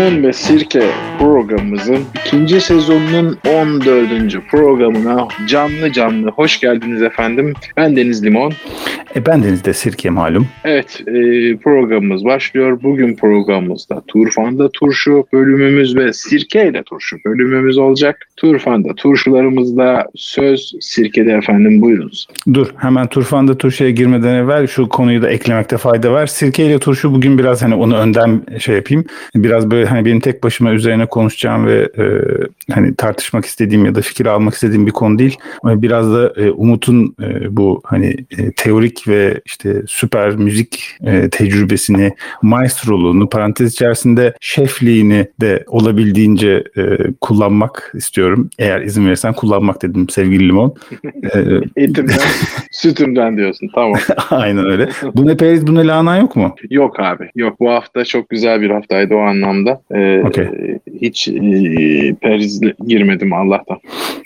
Limon ve Sirke programımızın ikinci sezonunun 14. programına canlı canlı hoş geldiniz efendim. Ben Deniz Limon. E ben Deniz de Sirke malum. Evet e, programımız başlıyor. Bugün programımızda Turfan'da turşu bölümümüz ve Sirke ile turşu bölümümüz olacak. Turfan'da turşularımızda söz Sirke'de efendim buyurunuz. Dur hemen Turfan'da turşuya girmeden evvel şu konuyu da eklemekte fayda var. Sirke ile turşu bugün biraz hani onu önden şey yapayım. Biraz böyle hani benim tek başıma üzerine konuşacağım ve e, hani tartışmak istediğim ya da fikir almak istediğim bir konu değil. Biraz da e, Umut'un e, bu hani e, teorik ve işte süper müzik e, tecrübesini, maestroluğunu, parantez içerisinde şefliğini de olabildiğince e, kullanmak istiyorum. Eğer izin verirsen kullanmak dedim sevgili Limon. E, Etimden, sütümden diyorsun. Tamam. Aynen öyle. Bu ne periz bu ne lahana yok mu? Yok abi. Yok bu hafta çok güzel bir haftaydı o anlamda. Ee, okay. Hiç e, periz girmedim Allah'tan.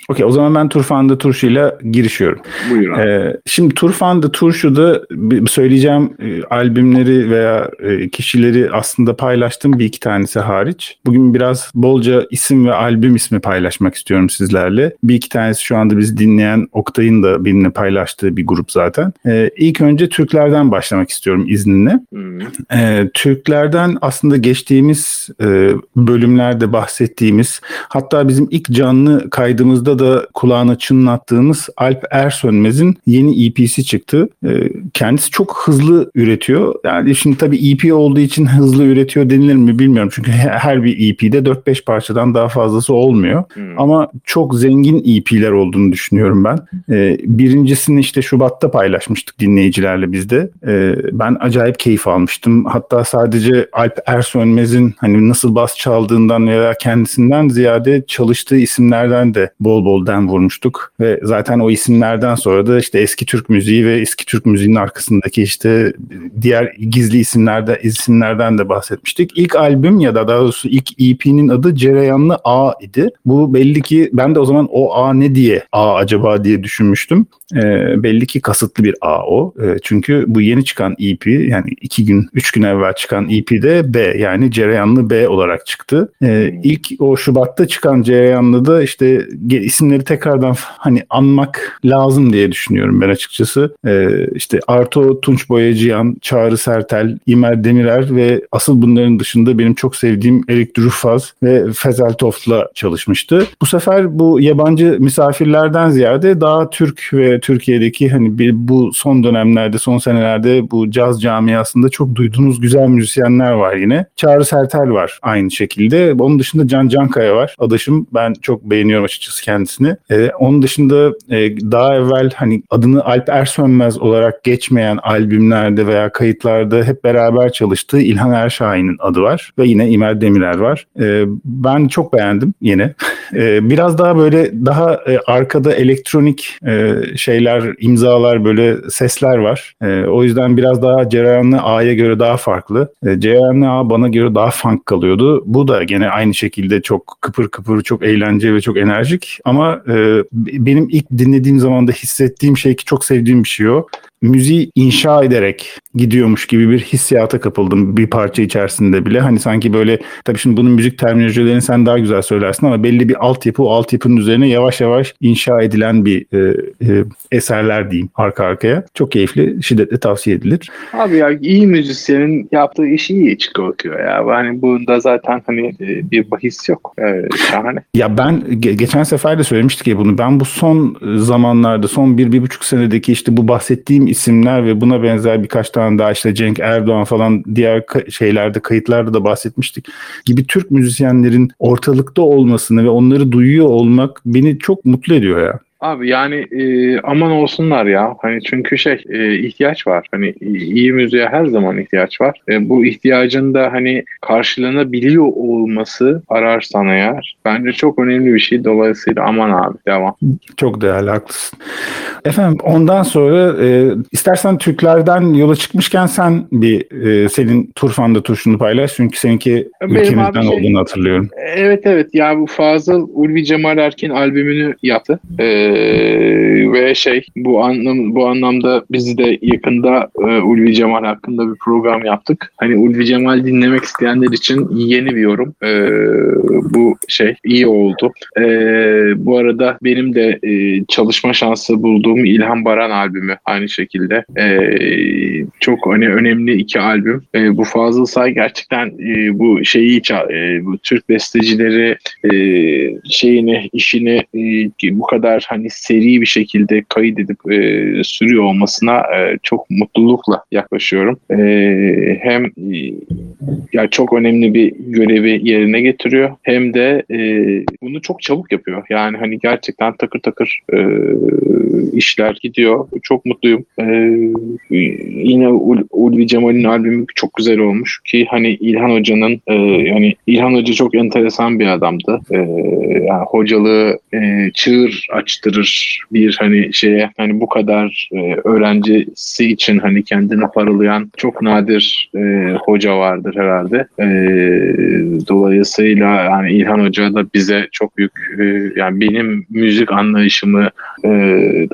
Okey o zaman ben Turfan'da turşuyla girişiyorum. Buyur Ee, şimdi Turfan'da turşuda söyleyeceğim e, albümleri veya e, kişileri aslında paylaştım bir iki tanesi hariç. Bugün biraz bolca isim ve albüm ismi paylaşmak istiyorum sizlerle. Bir iki tanesi şu anda bizi dinleyen Oktay'ın da benimle paylaştığı bir grup zaten. Ee, ilk önce Türklerden başlamak istiyorum izninle. Ee, Türklerden aslında geçtiğimiz e, bölümlerde bahsettiğimiz hatta bizim ilk canlı kaydımızda da kulağına çınlattığımız Alp Ersönmez'in yeni EP'si çıktı. Ee, kendisi çok hızlı üretiyor. Yani şimdi tabii EP olduğu için hızlı üretiyor denilir mi bilmiyorum. Çünkü her bir EP'de 4-5 parçadan daha fazlası olmuyor. Hmm. Ama çok zengin EP'ler olduğunu düşünüyorum ben. Ee, birincisini işte Şubat'ta paylaşmıştık dinleyicilerle bizde. Ee, ben acayip keyif almıştım. Hatta sadece Alp Ersönmez'in hani nasıl bas çaldığından veya kendisinden ziyade çalıştığı isimlerden de bol bol den vurmuştuk ve zaten o isimlerden sonra da işte eski Türk müziği ve eski Türk müziğinin arkasındaki işte diğer gizli isimlerde isimlerden de bahsetmiştik. İlk albüm ya da daha doğrusu ilk EP'nin adı Cereyanlı A idi. Bu belli ki ben de o zaman o A ne diye A acaba diye düşünmüştüm. E, belli ki kasıtlı bir A o. E, çünkü bu yeni çıkan EP yani iki gün, üç gün evvel çıkan EP'de B yani Cereyanlı B olarak çıktı. E, ilk o Şubat'ta çıkan Cereyanlı da işte isimleri tekrardan hani anmak lazım diye düşünüyorum ben açıkçası. Ee, işte Arto Tunç Boyacıyan, Çağrı Sertel, İmer Demirer ve asıl bunların dışında benim çok sevdiğim Erik Drufaz ve Fezel Toft'la çalışmıştı. Bu sefer bu yabancı misafirlerden ziyade daha Türk ve Türkiye'deki hani bir, bu son dönemlerde, son senelerde bu caz camiasında çok duyduğunuz güzel müzisyenler var yine. Çağrı Sertel var aynı şekilde. Onun dışında Can Cankaya var. Adaşım ben çok beğeniyorum açıkçası kendisini. E, onun dışında e, daha evvel hani adını Alp Ersönmez olarak geçmeyen albümlerde veya kayıtlarda hep beraber çalıştığı İlhan Erşahin'in adı var. Ve yine İmer Demirer var. E, ben çok beğendim yine. E, biraz daha böyle daha e, arkada elektronik e, şeyler, imzalar böyle sesler var. E, o yüzden biraz daha Cereyanlı A'ya göre daha farklı. E, Cereyanlı A bana göre daha funk kalıyordu. Bu da gene aynı şekilde çok kıpır kıpır, çok eğlenceli ve çok enerjik. Ama e, benim ilk dinlediğim zaman da hissettiğim şey ki çok sevdiğim bir şey o müziği inşa ederek gidiyormuş gibi bir hissiyata kapıldım bir parça içerisinde bile. Hani sanki böyle tabii şimdi bunun müzik terminolojilerini sen daha güzel söylersin ama belli bir altyapı o altyapının üzerine yavaş yavaş inşa edilen bir e, e, eserler diyeyim arka arkaya. Çok keyifli, şiddetle tavsiye edilir. Abi ya iyi müzisyenin yaptığı işi iyi çıkıyor ya. Hani bunda zaten hani e, bir bahis yok. Ee, şahane. Ya ben geçen sefer de söylemiştik ya bunu. Ben bu son zamanlarda son bir, bir buçuk senedeki işte bu bahsettiğim isimler ve buna benzer birkaç tane daha işte Cenk Erdoğan falan diğer şeylerde kayıtlarda da bahsetmiştik gibi Türk müzisyenlerin ortalıkta olmasını ve onları duyuyor olmak beni çok mutlu ediyor ya. Abi yani e, aman olsunlar ya. Hani çünkü şey e, ihtiyaç var. Hani iyi müziğe her zaman ihtiyaç var. E, bu ihtiyacın da hani karşılanabiliyor olması ararsan eğer bence çok önemli bir şey. Dolayısıyla aman abi devam. Çok değerli haklısın. Efendim ondan sonra e, istersen Türklerden yola çıkmışken sen bir e, senin Turfan'da turşunu paylaş. Çünkü seninki Benim ülkemizden şey, olduğunu hatırlıyorum. Evet evet ya bu Fazıl Ulvi Cemal Erkin albümünü yaptı. Eee ve şey bu anlam bu anlamda bizi de yakında e, Ulvi Cemal hakkında bir program yaptık. Hani Ulvi Cemal dinlemek isteyenler için yeni bir yorum. E, bu şey iyi oldu. E, bu arada benim de e, çalışma şansı bulduğum İlhan Baran albümü aynı şekilde. E, çok hani önemli iki albüm. E, bu Fazıl Say gerçekten e, bu şeyi e, bu Türk bestecileri e, şeyini işini e, bu kadar hani seri bir şekilde kaydedip e, sürüyor olmasına e, çok mutlulukla yaklaşıyorum. E, hem e, ya çok önemli bir görevi yerine getiriyor hem de e, bunu çok çabuk yapıyor. Yani hani gerçekten takır takır e, işler gidiyor. Çok mutluyum. E, yine Ul- Ulvi Cemal'in albümü çok güzel olmuş ki hani İlhan Hoca'nın e, yani İlhan Hoca çok enteresan bir adamdı. E, yani hocalığı e, çığır açtırır bir hani şeye hani bu kadar e, öğrencisi için hani kendini paralayan çok nadir e, hoca vardır herhalde. E, dolayısıyla yani İlhan Hoca da bize çok büyük e, yani benim müzik anlayışımı e,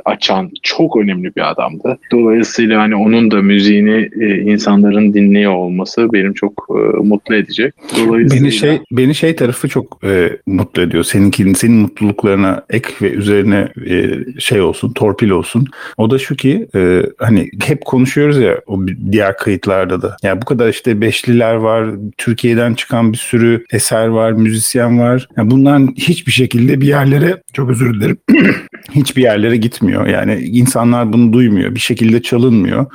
açan çok önemli bir adamdı. Dolayısıyla hani onun da müziğini e, insanların dinliyor olması benim çok e, mutlu edecek. Dolayısıyla beni şey beni şey tarafı çok e, mutlu ediyor. Seninki senin mutluluklarına ek ve üzerine e, şey olsun, torpil olsun. O da şu ki e, hani hep konuşuyoruz ya o diğer kayıtlarda da. Yani bu kadar işte beşliler var, Türkiye'den çıkan bir sürü eser var, müzisyen var. Yani bundan hiçbir şekilde bir yerlere çok özür dilerim. Hiçbir yerlere gitmiyor. Yani insanlar bunu duymuyor. Bir şekilde çalınmıyor.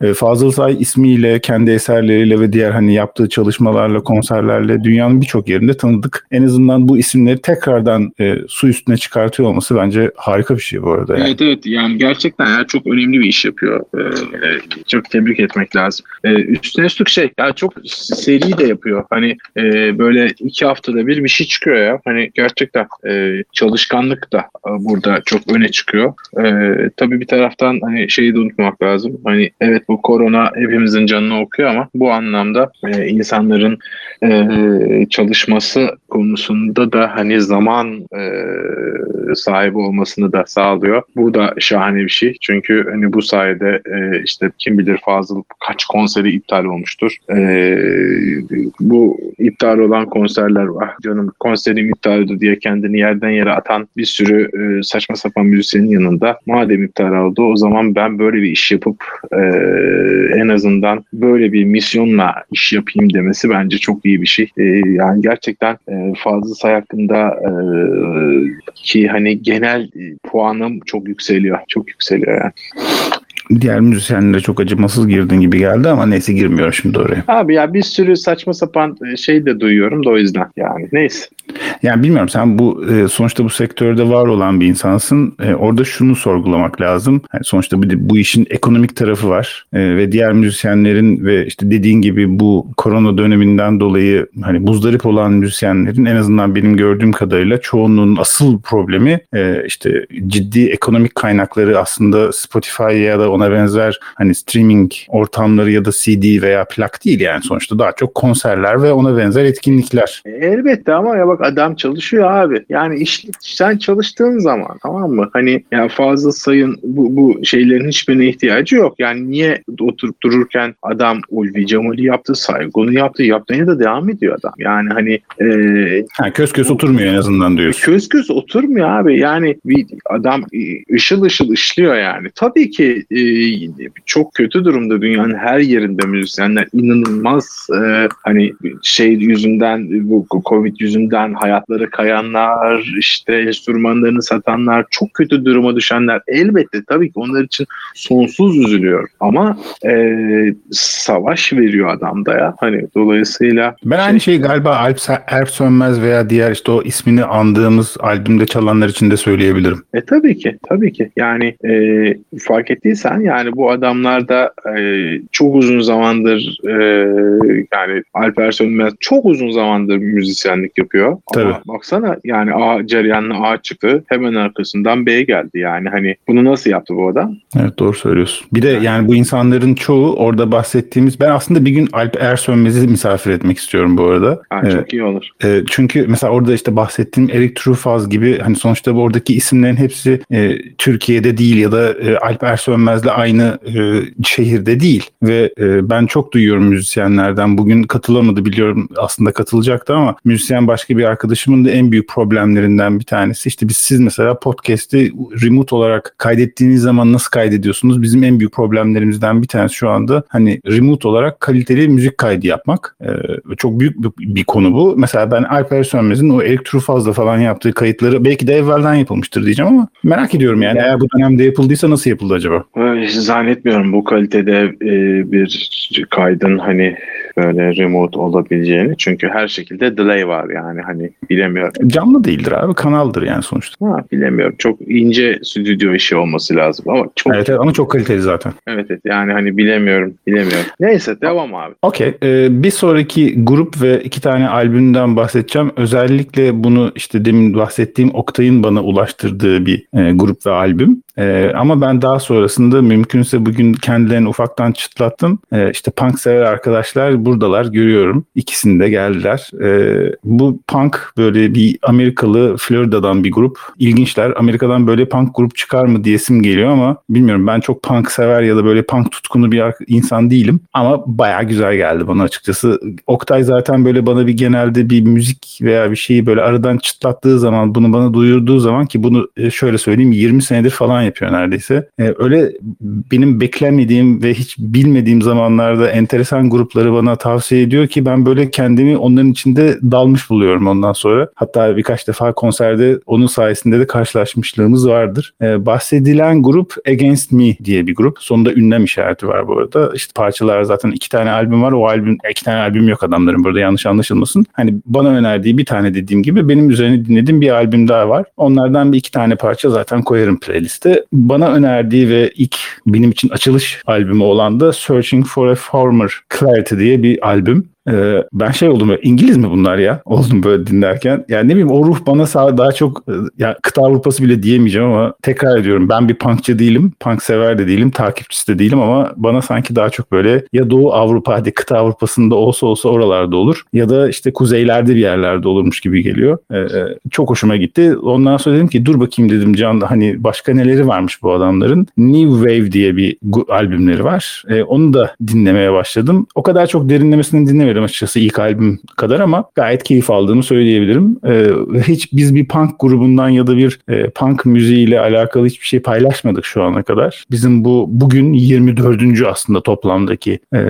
E, Fazıl Say ismiyle, kendi eserleriyle ve diğer hani yaptığı çalışmalarla, konserlerle dünyanın birçok yerinde tanıdık. En azından bu isimleri tekrardan e, su üstüne çıkartıyor olması bence harika bir şey bu arada. Yani. Evet evet yani gerçekten yani çok önemli bir iş yapıyor. Ee, çok tebrik etmek lazım. Ee, üstüne üstlük şey yani çok seri de yapıyor. Hani e, böyle iki haftada bir bir şey çıkıyor ya. Hani gerçekten e, çalışkanlık da e, burada çok öne çıkıyor. E, tabii bir taraftan hani şeyi de unutmamak lazım. Hani evet bu korona hepimizin canını okuyor ama bu anlamda e, insanların e, çalışması konusunda da hani zaman e, sahibi olmasını da sağlıyor. Bu da şahane bir şey. Çünkü hani bu sayede e, işte kim bilir Fazıl kaç konseri iptal olmuştur. E, bu iptal olan konserler var. Canım konserim iptal oldu diye kendini yerden yere atan bir sürü e, saçma sapan müzisyenin yanında madem iptal oldu o zaman ben böyle bir iş yapıp e, en azından böyle bir misyonla iş yapayım demesi bence çok iyi bir şey. E, yani gerçekten e, Fazıl Say hakkında e, ki hani genel puanım çok yükseliyor. Çok yükseliyor yani diğer müzisyenlere çok acımasız girdin gibi geldi ama neyse girmiyorum şimdi oraya. Abi ya bir sürü saçma sapan e, şey de duyuyorum da o yüzden yani neyse. Yani bilmiyorum sen bu e, sonuçta bu sektörde var olan bir insansın. E, orada şunu sorgulamak lazım. Yani sonuçta bu, bu işin ekonomik tarafı var ve diğer müzisyenlerin ve işte dediğin gibi bu korona döneminden dolayı hani buzdarip olan müzisyenlerin en azından benim gördüğüm kadarıyla çoğunluğun asıl problemi işte ciddi ekonomik kaynakları aslında Spotify ya da ona benzer hani streaming ortamları ya da CD veya plak değil yani sonuçta daha çok konserler ve ona benzer etkinlikler. Elbette ama ya bak adam çalışıyor abi. Yani iş, sen çalıştığın zaman tamam mı? Hani ya fazla sayın bu, bu şeylerin hiçbirine ihtiyacı yok. Yani niye oturup dururken adam Ulvi Cemal'i yaptı, Saygun'u yaptı, yapmaya da devam ediyor adam. Yani hani e, ha, köz köz oturmuyor en azından diyorsun. Köz köz oturmuyor abi. Yani bir adam ışıl ışıl işliyor yani. Tabii ki e, çok kötü durumda dünyanın her yerinde müzisyenler inanılmaz e, hani şey yüzünden bu Covid yüzünden hayatları kayanlar işte enstrümanlarını satanlar çok kötü duruma düşenler. Elbette tabii ki onlar için sonsuz üzülüyor ama e, savaş veriyor adam da ya hani dolayısıyla ben şey, aynı şeyi galiba Alp, Alp Sönmez veya diğer işte o ismini andığımız albümde çalanlar için de söyleyebilirim. E tabii ki tabii ki. Yani e, fark ettiysen yüzden yani bu adamlar da e, çok uzun zamandır e, yani Alper Sönmez çok uzun zamandır müzisyenlik yapıyor. Tabii Tabii. baksana yani A cereyanlı A çıktı. Hemen arkasından B geldi. Yani hani bunu nasıl yaptı bu adam? Evet doğru söylüyorsun. Bir de yani, yani bu insanların çoğu orada bahsettiğimiz ben aslında bir gün Alp Ersönmez'i misafir etmek istiyorum bu arada. Ha, ee, çok iyi olur. E, çünkü mesela orada işte bahsettiğim Eric Trufaz gibi hani sonuçta bu oradaki isimlerin hepsi e, Türkiye'de değil ya da e, Alp Ersönmez'le aynı e, şehirde değil. Ve e, ben çok duyuyorum müzisyenlerden. Bugün katılamadı biliyorum aslında katılacaktı ama müzisyen başka bir arkadaşımın da en büyük problemlerinden bir tanesi. İşte biz siz mesela podcast'i remote olarak kaydettiğiniz zaman nasıl kaydediyorsunuz? Bizim en büyük problemlerimizden bir tanesi şu anda hani remote olarak kaliteli müzik kaydı yapmak. Ee, çok büyük bir, bir konu bu. Mesela ben Alper Sönmez'in o Erik Trufaz'da falan yaptığı kayıtları belki de evvelden yapılmıştır diyeceğim ama merak ediyorum yani. Eğer bu dönemde yapıldıysa nasıl yapıldı acaba? Zannetmiyorum bu kalitede e, bir kaydın hani böyle remote olabileceğini. Çünkü her şekilde delay var yani hani bilemiyorum. Canlı değildir abi kanaldır yani sonuçta. Ha, bilemiyorum. Çok ince stüdyo işi olması lazım ama çok Evet, evet ama çok kaliteli zaten. Evet evet yani hani bilemiyorum bilemiyorum. Neyse devam abi. Okey. Ee, bir sonraki grup ve iki tane albümden bahsedeceğim. Özellikle bunu işte demin bahsettiğim Oktay'ın bana ulaştırdığı bir e, grup ve albüm. E, ama ben daha sonrasında mümkünse bugün kendilerini ufaktan çıtlattım. E, işte punk sever arkadaşlar buradalar görüyorum. İkisini de geldiler. E, bu punk böyle bir Amerikalı Florida'dan bir grup. İlginçler. Amerika'dan böyle punk grup çıkar mı diyesim geliyor ama bilmiyorum ben çok punk sever ya da böyle punk tutkunu bir insan değilim. Ama baya güzel geldi bana açıkçası. Oktay zaten böyle bana bir genelde bir müzik veya bir şeyi böyle aradan çıtlattığı zaman bunu bana duyurduğu zaman ki bunu e, şöyle söyleyeyim 20 senedir falan yapıyor neredeyse. E, öyle benim beklemediğim ve hiç bilmediğim zamanlarda enteresan grupları bana tavsiye ediyor ki ben böyle kendimi onların içinde dalmış buluyorum ondan sonra. Hatta birkaç defa konserde onun sayesinde de karşılaşmışlığımız vardır. E, bahsedilen grup Against Me diye bir grup. Sonunda ünlem işareti var bu arada. İşte parçalar zaten iki tane albüm var. O albüm iki tane albüm yok adamların burada yanlış anlaşılmasın. Hani bana önerdiği bir tane dediğim gibi benim üzerine dinlediğim bir albüm daha var. Onlardan bir iki tane parça zaten koyarım playliste. Bana önerdiği ve ilk benim için açılış albümü olan da Searching for a Former Clarity diye bir albüm. Ee, ben şey oldum böyle İngiliz mi bunlar ya? Oldum böyle dinlerken. Yani ne bileyim o ruh bana daha çok e, ya kıta Avrupası bile diyemeyeceğim ama tekrar ediyorum ben bir punkçı değilim. Punk sever de değilim. Takipçisi de değilim ama bana sanki daha çok böyle ya Doğu Avrupa hadi kıta Avrupa'sında olsa olsa oralarda olur ya da işte kuzeylerde bir yerlerde olurmuş gibi geliyor. Ee, e, çok hoşuma gitti. Ondan sonra dedim ki dur bakayım dedim Can hani başka neleri varmış bu adamların. New Wave diye bir albümleri var. Ee, onu da dinlemeye başladım. O kadar çok derinlemesini dinlemedim dinlemedim açıkçası ilk albüm kadar ama gayet keyif aldığımı söyleyebilirim. Ee, hiç biz bir punk grubundan ya da bir e, punk müziğiyle alakalı hiçbir şey paylaşmadık şu ana kadar. Bizim bu bugün 24. aslında toplamdaki e,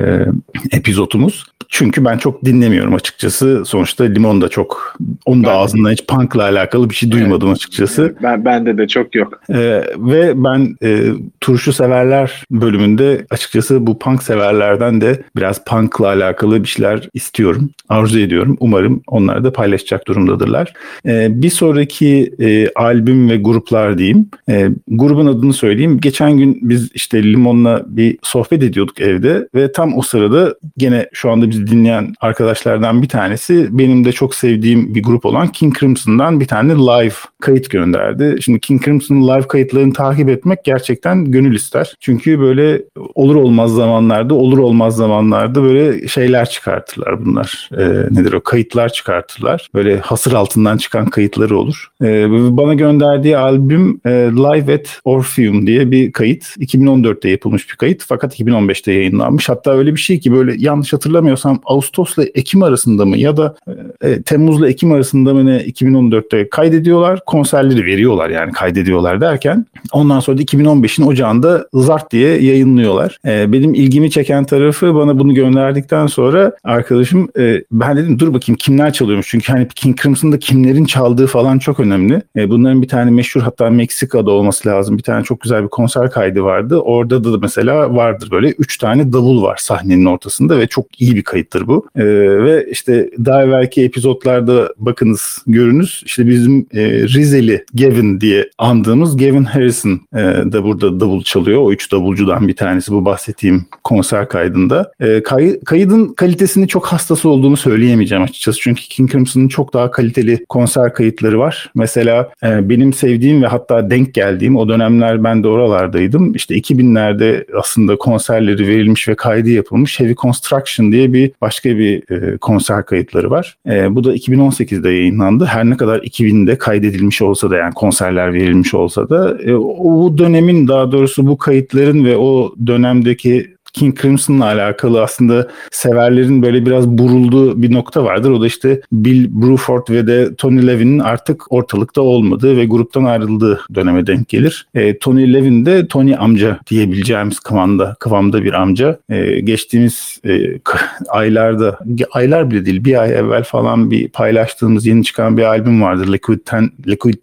epizodumuz. Çünkü ben çok dinlemiyorum açıkçası. Sonuçta Limon da çok onun da ağzından hiç punkla alakalı bir şey duymadım evet. açıkçası. Ben bende de çok yok. Ee, ve ben e, turşu severler bölümünde açıkçası bu punk severlerden de biraz punkla alakalı bir şeyler şeyler istiyorum, arzu ediyorum. Umarım onlar da paylaşacak durumdadırlar. E, bir sonraki e, albüm ve gruplar diyeyim. E, grubun adını söyleyeyim. Geçen gün biz işte Limon'la bir sohbet ediyorduk evde ve tam o sırada gene şu anda bizi dinleyen arkadaşlardan bir tanesi benim de çok sevdiğim bir grup olan King Crimson'dan bir tane live kayıt gönderdi. Şimdi King Crimson'ın live kayıtlarını takip etmek gerçekten gönül ister. Çünkü böyle olur olmaz zamanlarda, olur olmaz zamanlarda böyle şeyler çıkar çıkartırlar bunlar. E, nedir o? Kayıtlar çıkartırlar. Böyle hasır altından çıkan kayıtları olur. E, bana gönderdiği albüm e, Live at Orpheum diye bir kayıt. 2014'te yapılmış bir kayıt fakat 2015'te yayınlanmış. Hatta öyle bir şey ki böyle yanlış hatırlamıyorsam Ağustos'la Ekim arasında mı ya da e, Temmuz'la Ekim arasında mı ne 2014'te kaydediyorlar. Konserleri veriyorlar yani kaydediyorlar derken ondan sonra da 2015'in ocağında zart diye yayınlıyorlar. E, benim ilgimi çeken tarafı bana bunu gönderdikten sonra arkadaşım e, ben dedim dur bakayım kimler çalıyormuş. Çünkü hani King Crimson'da kimlerin çaldığı falan çok önemli. E, bunların bir tane meşhur hatta Meksika'da olması lazım. Bir tane çok güzel bir konser kaydı vardı. Orada da mesela vardır böyle üç tane davul var sahnenin ortasında ve çok iyi bir kayıttır bu. E, ve işte daha evvelki epizotlarda bakınız görünüz işte bizim e, Rizeli Gavin diye andığımız Gavin Harrison e, da burada davul çalıyor. O üç davulcudan bir tanesi bu bahsettiğim konser kaydında. E, kay, kaydın kalitesini çok hastası olduğunu söyleyemeyeceğim açıkçası. Çünkü King Crimson'ın çok daha kaliteli konser kayıtları var. Mesela e, benim sevdiğim ve hatta denk geldiğim o dönemler ben de oralardaydım. İşte 2000'lerde aslında konserleri verilmiş ve kaydı yapılmış Heavy Construction diye bir başka bir e, konser kayıtları var. E, bu da 2018'de yayınlandı. Her ne kadar 2000'de kaydedilmiş olsa da yani konserler verilmiş olsa da e, o dönemin daha doğrusu bu kayıtların ve o dönemdeki King Crimson'la alakalı aslında severlerin böyle biraz burulduğu bir nokta vardır. O da işte Bill Bruford ve de Tony Levin'in artık ortalıkta olmadığı ve gruptan ayrıldığı döneme denk gelir. E, Tony Levin de Tony amca diyebileceğimiz kıvamda, kıvamda bir amca. E, geçtiğimiz e, aylarda, aylar bile değil bir ay evvel falan bir paylaştığımız yeni çıkan bir albüm vardır. Liquid, Ten, Liquid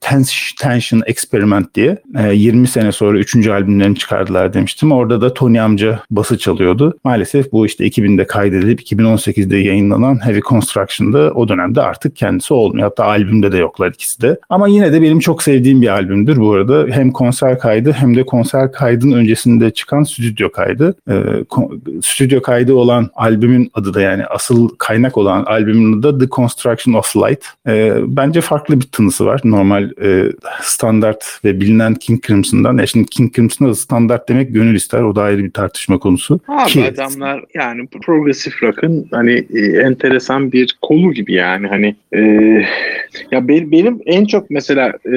Tension Experiment diye. E, 20 sene sonra 3. albümlerini çıkardılar demiştim. Orada da Tony amca bası çalıyordu. Maalesef bu işte 2000'de kaydedilip 2018'de yayınlanan Heavy Construction'da o dönemde artık kendisi olmuyor. Hatta albümde de yoklar ikisi de. Ama yine de benim çok sevdiğim bir albümdür bu arada. Hem konser kaydı hem de konser kaydın öncesinde çıkan stüdyo kaydı. Ee, stüdyo kaydı olan albümün adı da yani asıl kaynak olan albümün adı The Construction of Light. Ee, bence farklı bir tınısı var. Normal e, standart ve bilinen King Crimson'dan. Ya şimdi King Crimson'a standart demek gönül ister. O da ayrı bir tartışma konusu konusu. Abi Ki... adamlar yani progresif rock'ın hani e, enteresan bir kolu gibi yani hani e, ya benim, benim en çok mesela e,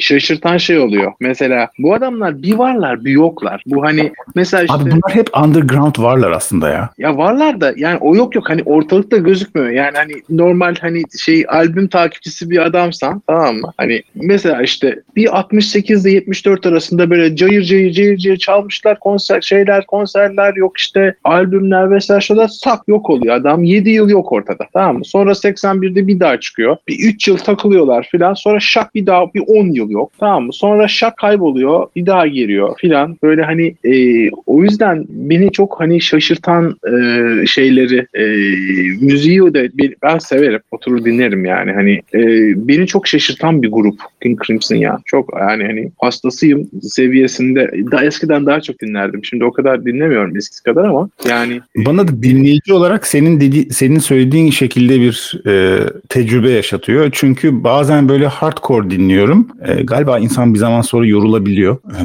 şaşırtan şey oluyor. Mesela bu adamlar bir varlar bir yoklar. Bu hani mesela işte... Abi bunlar hep underground varlar aslında ya. Ya varlar da yani o yok yok hani ortalıkta gözükmüyor. Yani hani normal hani şey albüm takipçisi bir adamsan tamam mı? Hani mesela işte bir 68 ile 74 arasında böyle cayır cayır cayır cayır çalmışlar konser şeyler konser konserler yok işte albümler vesaire şurada sak yok oluyor. Adam 7 yıl yok ortada tamam mı? Sonra 81'de bir daha çıkıyor. Bir 3 yıl takılıyorlar filan. Sonra şak bir daha bir 10 yıl yok tamam mı? Sonra şak kayboluyor bir daha geliyor filan. Böyle hani e, o yüzden beni çok hani şaşırtan e, şeyleri e, müziği de ben severim. Oturur dinlerim yani. Hani e, beni çok şaşırtan bir grup King Crimson ya. Çok yani hani hastasıyım seviyesinde. Daha eskiden daha çok dinlerdim. Şimdi o kadar dinlemiyorum dinlemiyorum eskisi kadar ama yani bana da dinleyici olarak senin dedi senin söylediğin şekilde bir e, tecrübe yaşatıyor. Çünkü bazen böyle hardcore dinliyorum. E, galiba insan bir zaman sonra yorulabiliyor. E,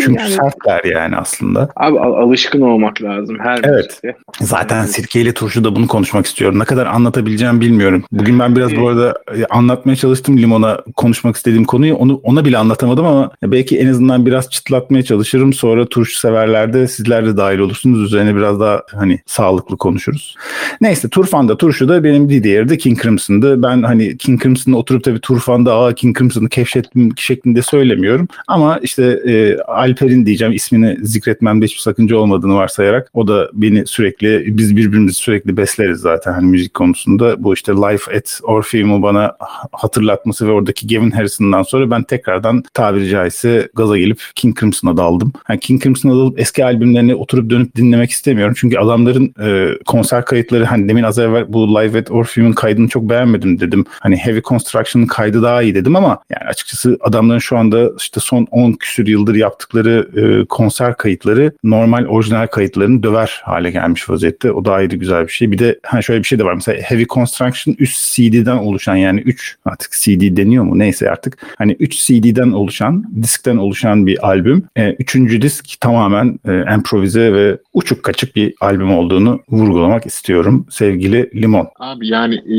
çünkü yani, sertler yani aslında. Abi alışkın olmak lazım her Evet. Müzikte. Zaten evet. sirkeyle turşu da bunu konuşmak istiyorum. Ne kadar anlatabileceğim bilmiyorum. Bugün ben biraz bu arada e, anlatmaya çalıştım Limon'a konuşmak istediğim konuyu. Onu ona bile anlatamadım ama belki en azından biraz çıtlatmaya çalışırım. Sonra turşu severlerde sizler de dahil olursunuz. Üzerine biraz daha hani sağlıklı konuşuruz. Neyse Turfan'da turşu da benim Didier'de King Crimson'dı. Ben hani King Crimson'da oturup tabii Turfan'da aa King Crimson'ı keşfettim şeklinde söylemiyorum. Ama işte e, Alper'in diyeceğim ismini zikretmemde hiçbir sakınca olmadığını varsayarak o da beni sürekli biz birbirimizi sürekli besleriz zaten hani müzik konusunda. Bu işte Life at Orpheum'u bana hatırlatması ve oradaki Gavin Harrison'dan sonra ben tekrardan tabiri caizse gaza gelip King Crimson'a daldım. Yani King Crimson'a dalıp eski albümlerini oturup dönüp dinlemek istemiyorum. Çünkü adamların e, konser kayıtları hani demin az evvel bu Live at Orpheum'un kaydını çok beğenmedim dedim. Hani Heavy Construction'ın kaydı daha iyi dedim ama yani açıkçası adamların şu anda işte son 10 küsür yıldır yaptıkları yaptıkları e, konser kayıtları normal orijinal kayıtlarını döver hale gelmiş vaziyette. O da ayrı güzel bir şey. Bir de hani şöyle bir şey de var. Mesela Heavy Construction 3 CD'den oluşan yani 3 artık CD deniyor mu neyse artık. Hani 3 CD'den oluşan, diskten oluşan bir albüm. E, üçüncü disk tamamen e, improvize ve uçuk kaçık bir albüm olduğunu vurgulamak istiyorum sevgili Limon. Abi yani e,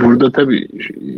burada tabii e,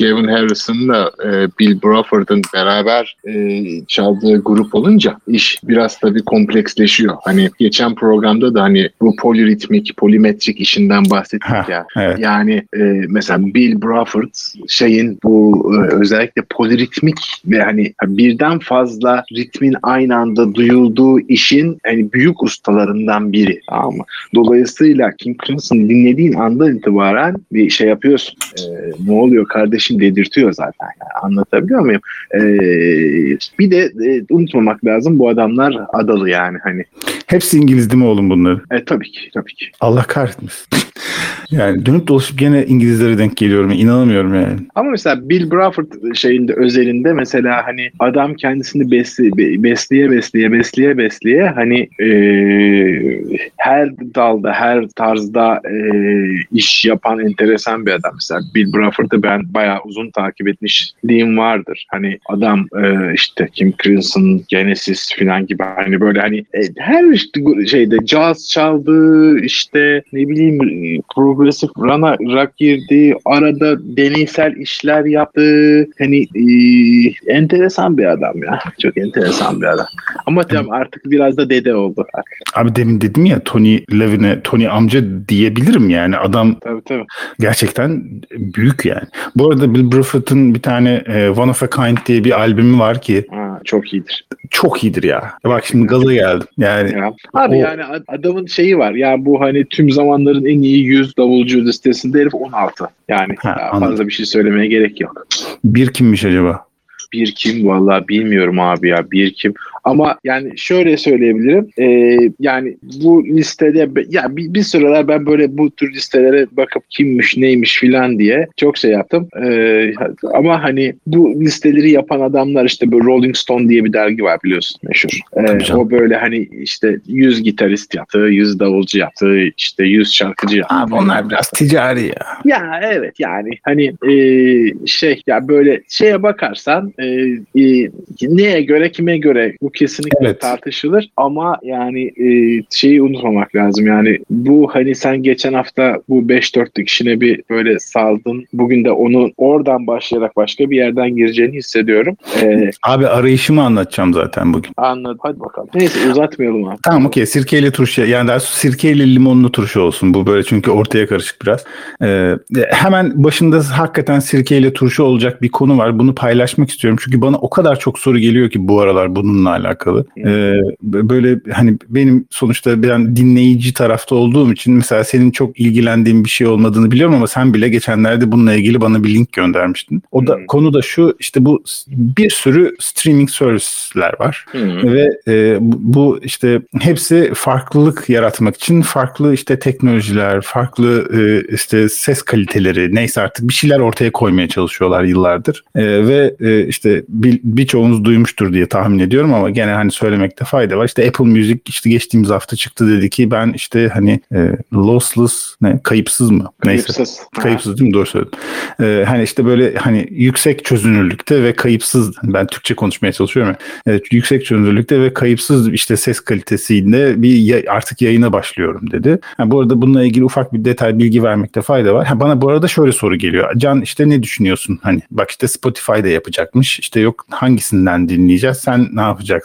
Gavin Harrison'la e, Bill Bruford'un beraber e, çaldığı grup grup olunca iş biraz tabii kompleksleşiyor. Hani geçen programda da hani bu poliritmik, polimetrik işinden bahsettik ha, ya. Evet. Yani e, mesela Bill Bruford şeyin bu e, özellikle poliritmik ve hani birden fazla ritmin aynı anda duyulduğu işin hani büyük ustalarından biri. Tamam mı? Dolayısıyla King Crimson dinlediğin andan itibaren bir şey yapıyorsun. E, ne oluyor kardeşim dedirtiyor zaten. Yani anlatabiliyor muyum? E, bir de e, unutmamak lazım. Bu adamlar adalı yani hani. Hepsi İngiliz değil mi oğlum bunların? E tabii ki tabii ki. Allah kahretmesin. yani dönüp dolaşıp gene İngilizlere denk geliyorum. İnanamıyorum yani. Ama mesela Bill Bruford şeyinde özelinde mesela hani adam kendisini besli, besleye besleye besleye besleye hani e, her dalda her tarzda e, iş yapan enteresan bir adam. Mesela Bill Bruford'ı ben bayağı uzun takip etmişliğim vardır. Hani adam e, işte Kim Crimson, Genesis falan gibi. Hani böyle hani e, her şeyde jazz çaldı işte ne bileyim progresif rana rock girdi arada deneysel işler yaptı. Hani e, enteresan bir adam ya. Çok enteresan bir adam ama tamam artık biraz da dede oldu. Abi demin dedim ya Tony Levin'e Tony amca diyebilirim yani. Adam tabii, tabii. gerçekten büyük yani. Bu arada Bill Bruford'un bir tane e, One of a Kind diye bir albümü var ki ha, çok iyidir. çok iyidir ya. Bak şimdi gaza geldim. Yani ya. abi o... yani adamın şeyi var ya bu hani tüm zamanların en iyi 100 davulcu listesinde herif 16 yani ha, fazla bir şey söylemeye gerek yok. Bir kimmiş acaba? Bir kim? Vallahi bilmiyorum abi ya bir kim ama yani şöyle söyleyebilirim. E, yani bu listede ya bir, bir sıralar ben böyle bu tür listelere bakıp kimmiş neymiş filan diye çok şey yaptım. E, ama hani bu listeleri yapan adamlar işte böyle Rolling Stone diye bir dergi var biliyorsun meşhur. E, o böyle hani işte 100 gitarist yaptı, 100 davulcu yaptı, işte 100 şarkıcı yaptı. Abi onlar biraz ticari ya. Ya evet yani hani e, şey ya böyle şeye bakarsan e, e, neye göre kime göre bu kesinlikle evet. tartışılır ama yani e, şeyi unutmamak lazım yani bu hani sen geçen hafta bu 5-4'lük işine bir böyle saldın bugün de onu oradan başlayarak başka bir yerden gireceğini hissediyorum. Ee, abi arayışımı anlatacağım zaten bugün. Anladım hadi bakalım. Neyse uzatmayalım abi. Tamam okey sirkeyle turşu yani daha sirkeyle limonlu turşu olsun bu böyle çünkü ortaya karışık biraz. Ee, hemen başında hakikaten sirkeyle turşu olacak bir konu var bunu paylaşmak istiyorum çünkü bana o kadar çok soru geliyor ki bu aralar bununla alakalı. Ee, böyle hani benim sonuçta ben dinleyici tarafta olduğum için mesela senin çok ilgilendiğin bir şey olmadığını biliyorum ama sen bile geçenlerde bununla ilgili bana bir link göndermiştin. O da hmm. konu da şu işte bu bir sürü streaming servisler var hmm. ve e, bu işte hepsi farklılık yaratmak için farklı işte teknolojiler, farklı e, işte ses kaliteleri neyse artık bir şeyler ortaya koymaya çalışıyorlar yıllardır. E, ve e, işte bir, birçoğunuz duymuştur diye tahmin ediyorum ama gene hani söylemekte fayda var. İşte Apple Music işte geçtiğimiz hafta çıktı dedi ki ben işte hani e, lossless ne kayıpsız mı? Kayıpsız. Neyse. Ha. Kayıpsız değil mi? Doğru söyledin. E, hani işte böyle hani yüksek çözünürlükte ve kayıpsız ben Türkçe konuşmaya çalışıyorum ya. E, yüksek çözünürlükte ve kayıpsız işte ses kalitesiyle bir artık yayına başlıyorum dedi. Yani bu arada bununla ilgili ufak bir detay bilgi vermekte fayda var. Ha, bana bu arada şöyle soru geliyor. Can işte ne düşünüyorsun? Hani bak işte Spotify'da yapacakmış. İşte yok hangisinden dinleyeceğiz? Sen ne yapacaksın?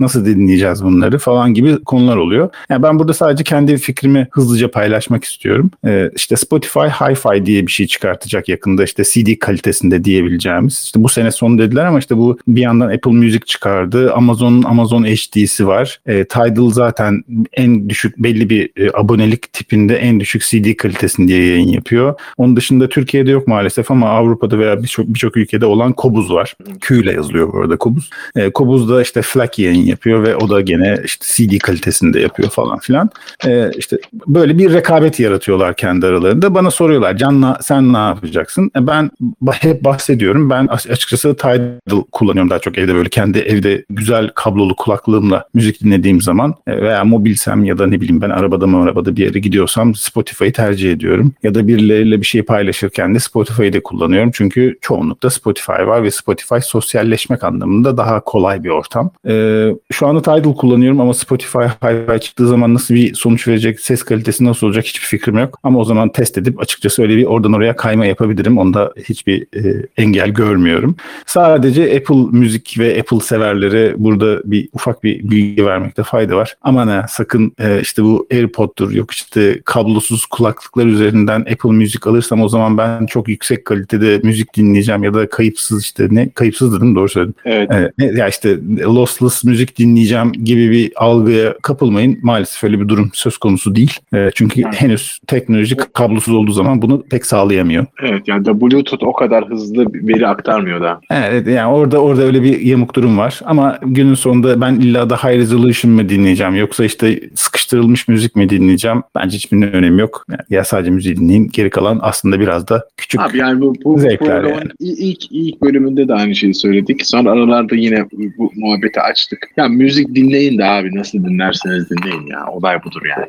Nasıl dinleyeceğiz bunları falan gibi konular oluyor. Yani ben burada sadece kendi fikrimi hızlıca paylaşmak istiyorum. Ee, işte Spotify Hi-Fi diye bir şey çıkartacak yakında işte CD kalitesinde diyebileceğimiz. İşte bu sene sonu dediler ama işte bu bir yandan Apple Music çıkardı. Amazon'un Amazon HD'si var. E, Tidal zaten en düşük belli bir e, abonelik tipinde en düşük CD kalitesinde yayın yapıyor. Onun dışında Türkiye'de yok maalesef ama Avrupa'da veya birçok birçok ülkede olan Kobuz var. Q ile yazılıyor bu arada Kobuz. E, Kobuz da işte FLAC yayın yapıyor ve o da gene işte CD kalitesinde yapıyor falan filan. E, işte böyle bir rekabet yaratıyorlar kendi aralarında. Bana soruyorlar Can sen ne yapacaksın? E, ben hep bahsediyorum. Ben açıkçası Tidal kullanıyorum daha çok evde böyle kendi evde güzel kablolu kulaklığımla müzik dinlediğim zaman e, veya mobilsem ya da ne bileyim ben arabada mı arabada bir yere gidiyorsam Spotify'ı tercih ediyorum. Ya da birileriyle bir şey paylaşırken de Spotify'ı da kullanıyorum. Çünkü çoğunlukta Spotify var ve Spotify sosyalleşmek anlamında daha kolay bir ortam. Ee, şu anda Tidal kullanıyorum ama Spotify Hi-Fi çıktığı zaman nasıl bir sonuç verecek, ses kalitesi nasıl olacak hiçbir fikrim yok. Ama o zaman test edip açıkçası öyle bir oradan oraya kayma yapabilirim. Onda hiçbir e, engel görmüyorum. Sadece Apple müzik ve Apple severlere burada bir ufak bir bilgi vermekte fayda var. Ama ne sakın e, işte bu AirPod'dur yok işte kablosuz kulaklıklar üzerinden Apple müzik alırsam o zaman ben çok yüksek kalitede müzik dinleyeceğim ya da kayıpsız işte ne kayıpsız dedim doğru söyledim. Evet. E, ya işte loss lossless müzik dinleyeceğim gibi bir algıya kapılmayın. Maalesef öyle bir durum söz konusu değil. E, çünkü evet. henüz teknoloji kablosuz olduğu zaman bunu pek sağlayamıyor. Evet yani da Bluetooth o kadar hızlı veri aktarmıyor da. Evet yani orada orada öyle bir yamuk durum var. Ama günün sonunda ben illa da high resolution mı dinleyeceğim yoksa işte sıkıştırılmış müzik mi dinleyeceğim? Bence hiçbirinin önemi yok. Yani ya sadece müziği dinleyin. Geri kalan aslında biraz da küçük Abi yani bu, bu zevkler yani. ilk, ilk bölümünde de aynı şeyi söyledik. Sonra aralarda yine bu muhabbeti açtık. Ya müzik dinleyin de abi nasıl dinlerseniz dinleyin ya. Olay budur yani.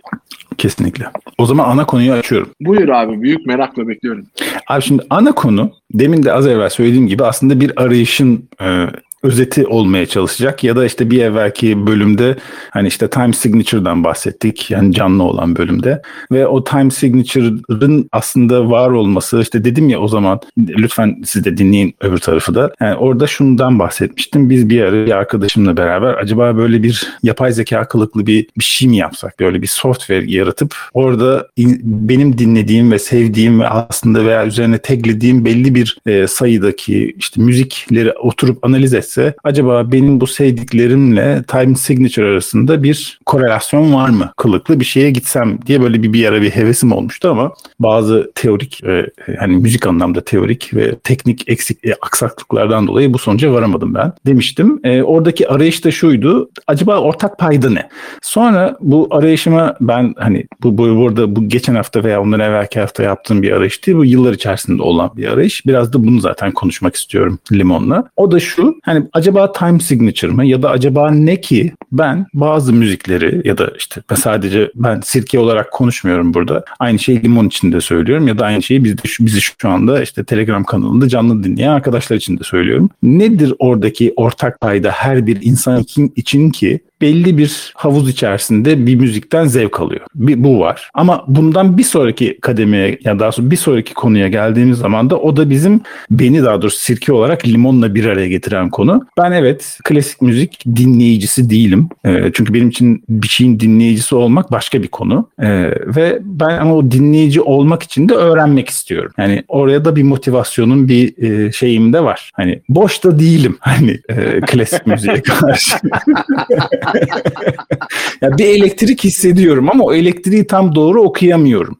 Kesinlikle. O zaman ana konuyu açıyorum. Buyur abi büyük merakla bekliyorum. Abi şimdi ana konu demin de az evvel söylediğim gibi aslında bir arayışın e, özeti olmaya çalışacak ya da işte bir evvelki bölümde hani işte time signature'dan bahsettik yani canlı olan bölümde. Ve o time signature'ın aslında var olması işte dedim ya o zaman lütfen siz de dinleyin öbür tarafı da. Yani orada şundan bahsetmiştim biz bir ara bir arkadaşımla beraber acaba böyle bir yapay zeka kılıklı bir, bir şey mi yapsak böyle bir software yaratıp orada in, benim dinlediğim ve sevdiğim ve aslında veya üzerine taglediğim belli bir e, sayıdaki işte müzikleri oturup analiz et etse acaba benim bu sevdiklerimle time signature arasında bir korelasyon var mı? Kılıklı bir şeye gitsem diye böyle bir bir ara bir hevesim olmuştu ama bazı teorik ve hani müzik anlamda teorik ve teknik eksik e, aksaklıklardan dolayı bu sonuca varamadım ben demiştim. E, oradaki arayış da şuydu. Acaba ortak payda ne? Sonra bu arayışıma ben hani bu, bu burada bu geçen hafta veya ondan evvelki hafta yaptığım bir arayış değil. Bu yıllar içerisinde olan bir arayış. Biraz da bunu zaten konuşmak istiyorum Limon'la. O da şu. Hani yani acaba time signature mı ya da acaba ne ki ben bazı müzikleri ya da işte sadece ben sirke olarak konuşmuyorum burada. Aynı şeyi limon için de söylüyorum ya da aynı şeyi biz de, bizi şu anda işte Telegram kanalında canlı dinleyen arkadaşlar için de söylüyorum. Nedir oradaki ortak payda her bir insan için ki belli bir havuz içerisinde bir müzikten zevk alıyor. Bir, bu var. Ama bundan bir sonraki kademeye ya daha sonra bir sonraki konuya geldiğimiz zaman da o da bizim beni daha doğrusu sirke olarak limonla bir araya getiren konu. Ben evet klasik müzik dinleyicisi değilim. E, çünkü benim için bir şeyin dinleyicisi olmak başka bir konu. E, ve ben ama o dinleyici olmak için de öğrenmek istiyorum. Yani oraya da bir motivasyonun bir e, şeyim de var. Hani boş da değilim hani e, klasik müziğe karşı. ya bir elektrik hissediyorum ama o elektriği tam doğru okuyamıyorum.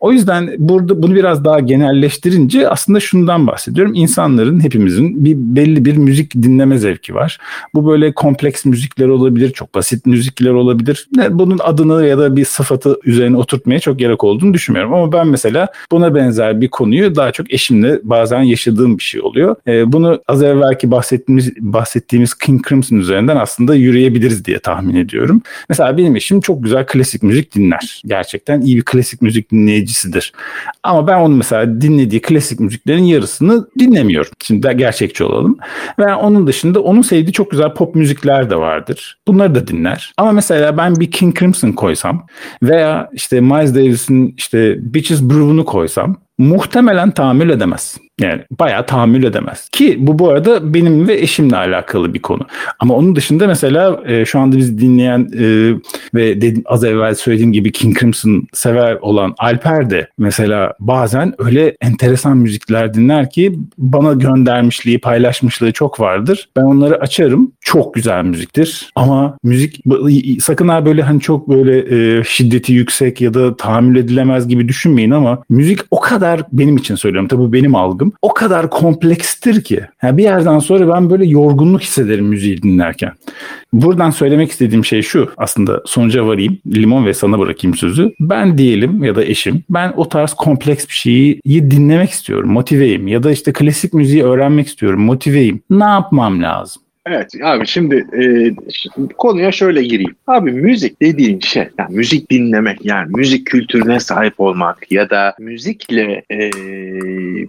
O yüzden burada bunu biraz daha genelleştirince aslında şundan bahsediyorum. İnsanların hepimizin bir belli bir müzik dinleme zevki var. Bu böyle kompleks müzikler olabilir, çok basit müzikler olabilir. Bunun adını ya da bir sıfatı üzerine oturtmaya çok gerek olduğunu düşünmüyorum. Ama ben mesela buna benzer bir konuyu daha çok eşimle bazen yaşadığım bir şey oluyor. Bunu az evvelki bahsettiğimiz bahsettiğimiz King Crimson üzerinden aslında yürüyebiliriz diye tahmin ediyorum. Mesela benim eşim çok güzel klasik müzik dinler. Gerçekten iyi bir klasik müzik dinleyicisidir. Ama ben onun mesela dinlediği klasik müziklerin yarısını dinlemiyorum. Şimdi gerçekçi olalım. Ve onun dışında onun sevdiği çok güzel pop müzikler de vardır. Bunları da dinler. Ama mesela ben bir King Crimson koysam veya işte Miles Davis'in işte Bitches Brew'unu koysam muhtemelen tahammül edemez. Yani bayağı tahammül edemez. Ki bu bu arada benim ve eşimle alakalı bir konu. Ama onun dışında mesela e, şu anda bizi dinleyen e, ve dedim, az evvel söylediğim gibi King Crimson sever olan Alper de mesela bazen öyle enteresan müzikler dinler ki bana göndermişliği, paylaşmışlığı çok vardır. Ben onları açarım. Çok güzel müziktir. Ama müzik sakın ha böyle hani çok böyle e, şiddeti yüksek ya da tahammül edilemez gibi düşünmeyin ama müzik o kadar benim için söylüyorum. Tabii benim algım algım o kadar komplekstir ki. Yani bir yerden sonra ben böyle yorgunluk hissederim müziği dinlerken. Buradan söylemek istediğim şey şu aslında sonuca varayım. Limon ve sana bırakayım sözü. Ben diyelim ya da eşim ben o tarz kompleks bir şeyi dinlemek istiyorum. Motiveyim ya da işte klasik müziği öğrenmek istiyorum. Motiveyim. Ne yapmam lazım? Evet abi şimdi e, konuya şöyle gireyim. Abi müzik dediğin şey yani müzik dinlemek yani müzik kültürüne sahip olmak ya da müzikle e,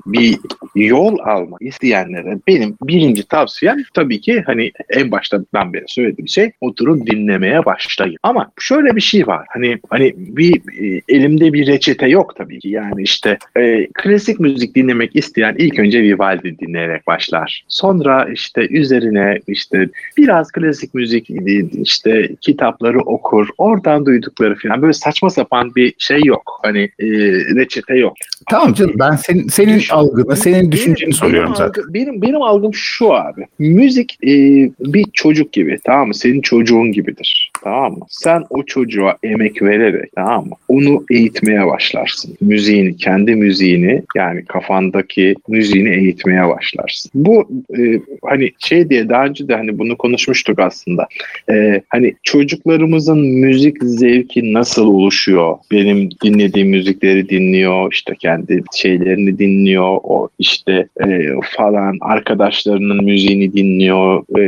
bir yol almak isteyenlere benim birinci tavsiyem tabii ki hani en baştan beri söylediğim şey oturup dinlemeye başlayın. Ama şöyle bir şey var hani hani bir e, elimde bir reçete yok tabii ki yani işte e, klasik müzik dinlemek isteyen ilk önce Vivaldi dinleyerek başlar. Sonra işte üzerine işte biraz klasik müzik işte kitapları okur oradan duydukları falan böyle saçma sapan bir şey yok. Hani e, reçete yok. Tamam canım ben senin, senin Düşün, algını, senin düşünceni benim, soruyorum benim zaten. Algı, benim, benim algım şu abi. Müzik e, bir çocuk gibi tamam mı? Senin çocuğun gibidir. Tamam mı? Sen o çocuğa emek vererek tamam mı? Onu eğitmeye başlarsın. Müziğini, kendi müziğini yani kafandaki müziğini eğitmeye başlarsın. Bu e, hani şey diye daha önce de hani bunu konuşmuştuk aslında. E, hani çocuklarımızın müzik zevki nasıl oluşuyor? Benim dinlediğim müzikleri dinliyor, işte kendi şeylerini dinliyor, o işte e, falan arkadaşlarının müziğini dinliyor e,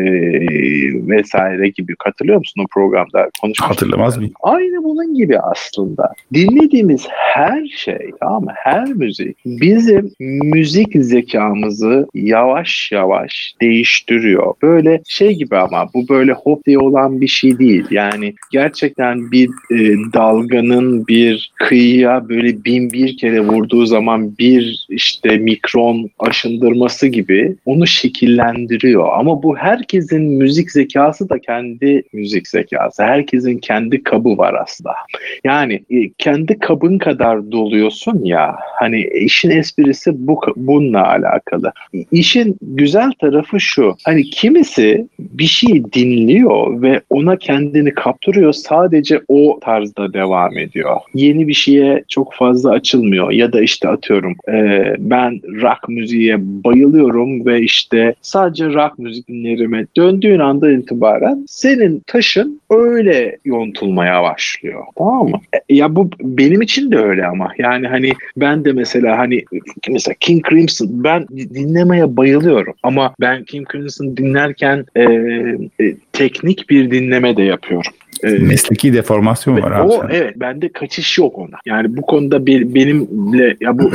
vesaire gibi. Katılıyor musun o programda? Konuşmuştuk. Hatırlamaz mıyım? Aynı bunun gibi aslında. Dinlediğimiz her şey, tamam mı? Her müzik bizim müzik zekamızı yavaş yavaş değiştiriyor. Böyle şey gibi ama bu böyle hop diye olan bir şey değil. Yani gerçekten bir e, dalganın bir kıyıya böyle bin bir kere vurduğu zaman bir işte mikron aşındırması gibi onu şekillendiriyor. Ama bu herkesin müzik zekası da kendi müzik zekası. Herkesin kendi kabı var aslında. Yani e, kendi kabın kadar doluyorsun ya hani işin esprisi bu bununla alakalı. İşin güzel tarafı şu. Hani kimisi bir şey dinliyor ve ona kendini kaptırıyor. Sadece o tarzda devam ediyor. Yeni bir şeye çok fazla açılmıyor ya da işte atıyorum e, ben rock müziğe bayılıyorum ve işte sadece rock müzik dinlerime döndüğün anda itibaren senin taşın öyle yontulmaya başlıyor. Tamam mı? E, ya bu benim için de öyle ama. Yani hani ben de mesela hani mesela King Crimson ben dinlemeye bayılıyorum ama ben King Crimson dinlerken e, teknik bir dinleme de yapıyorum. Ee, Mesleki deformasyon var abi. O evet bende kaçış yok ona. Yani bu konuda bir, benimle ya bu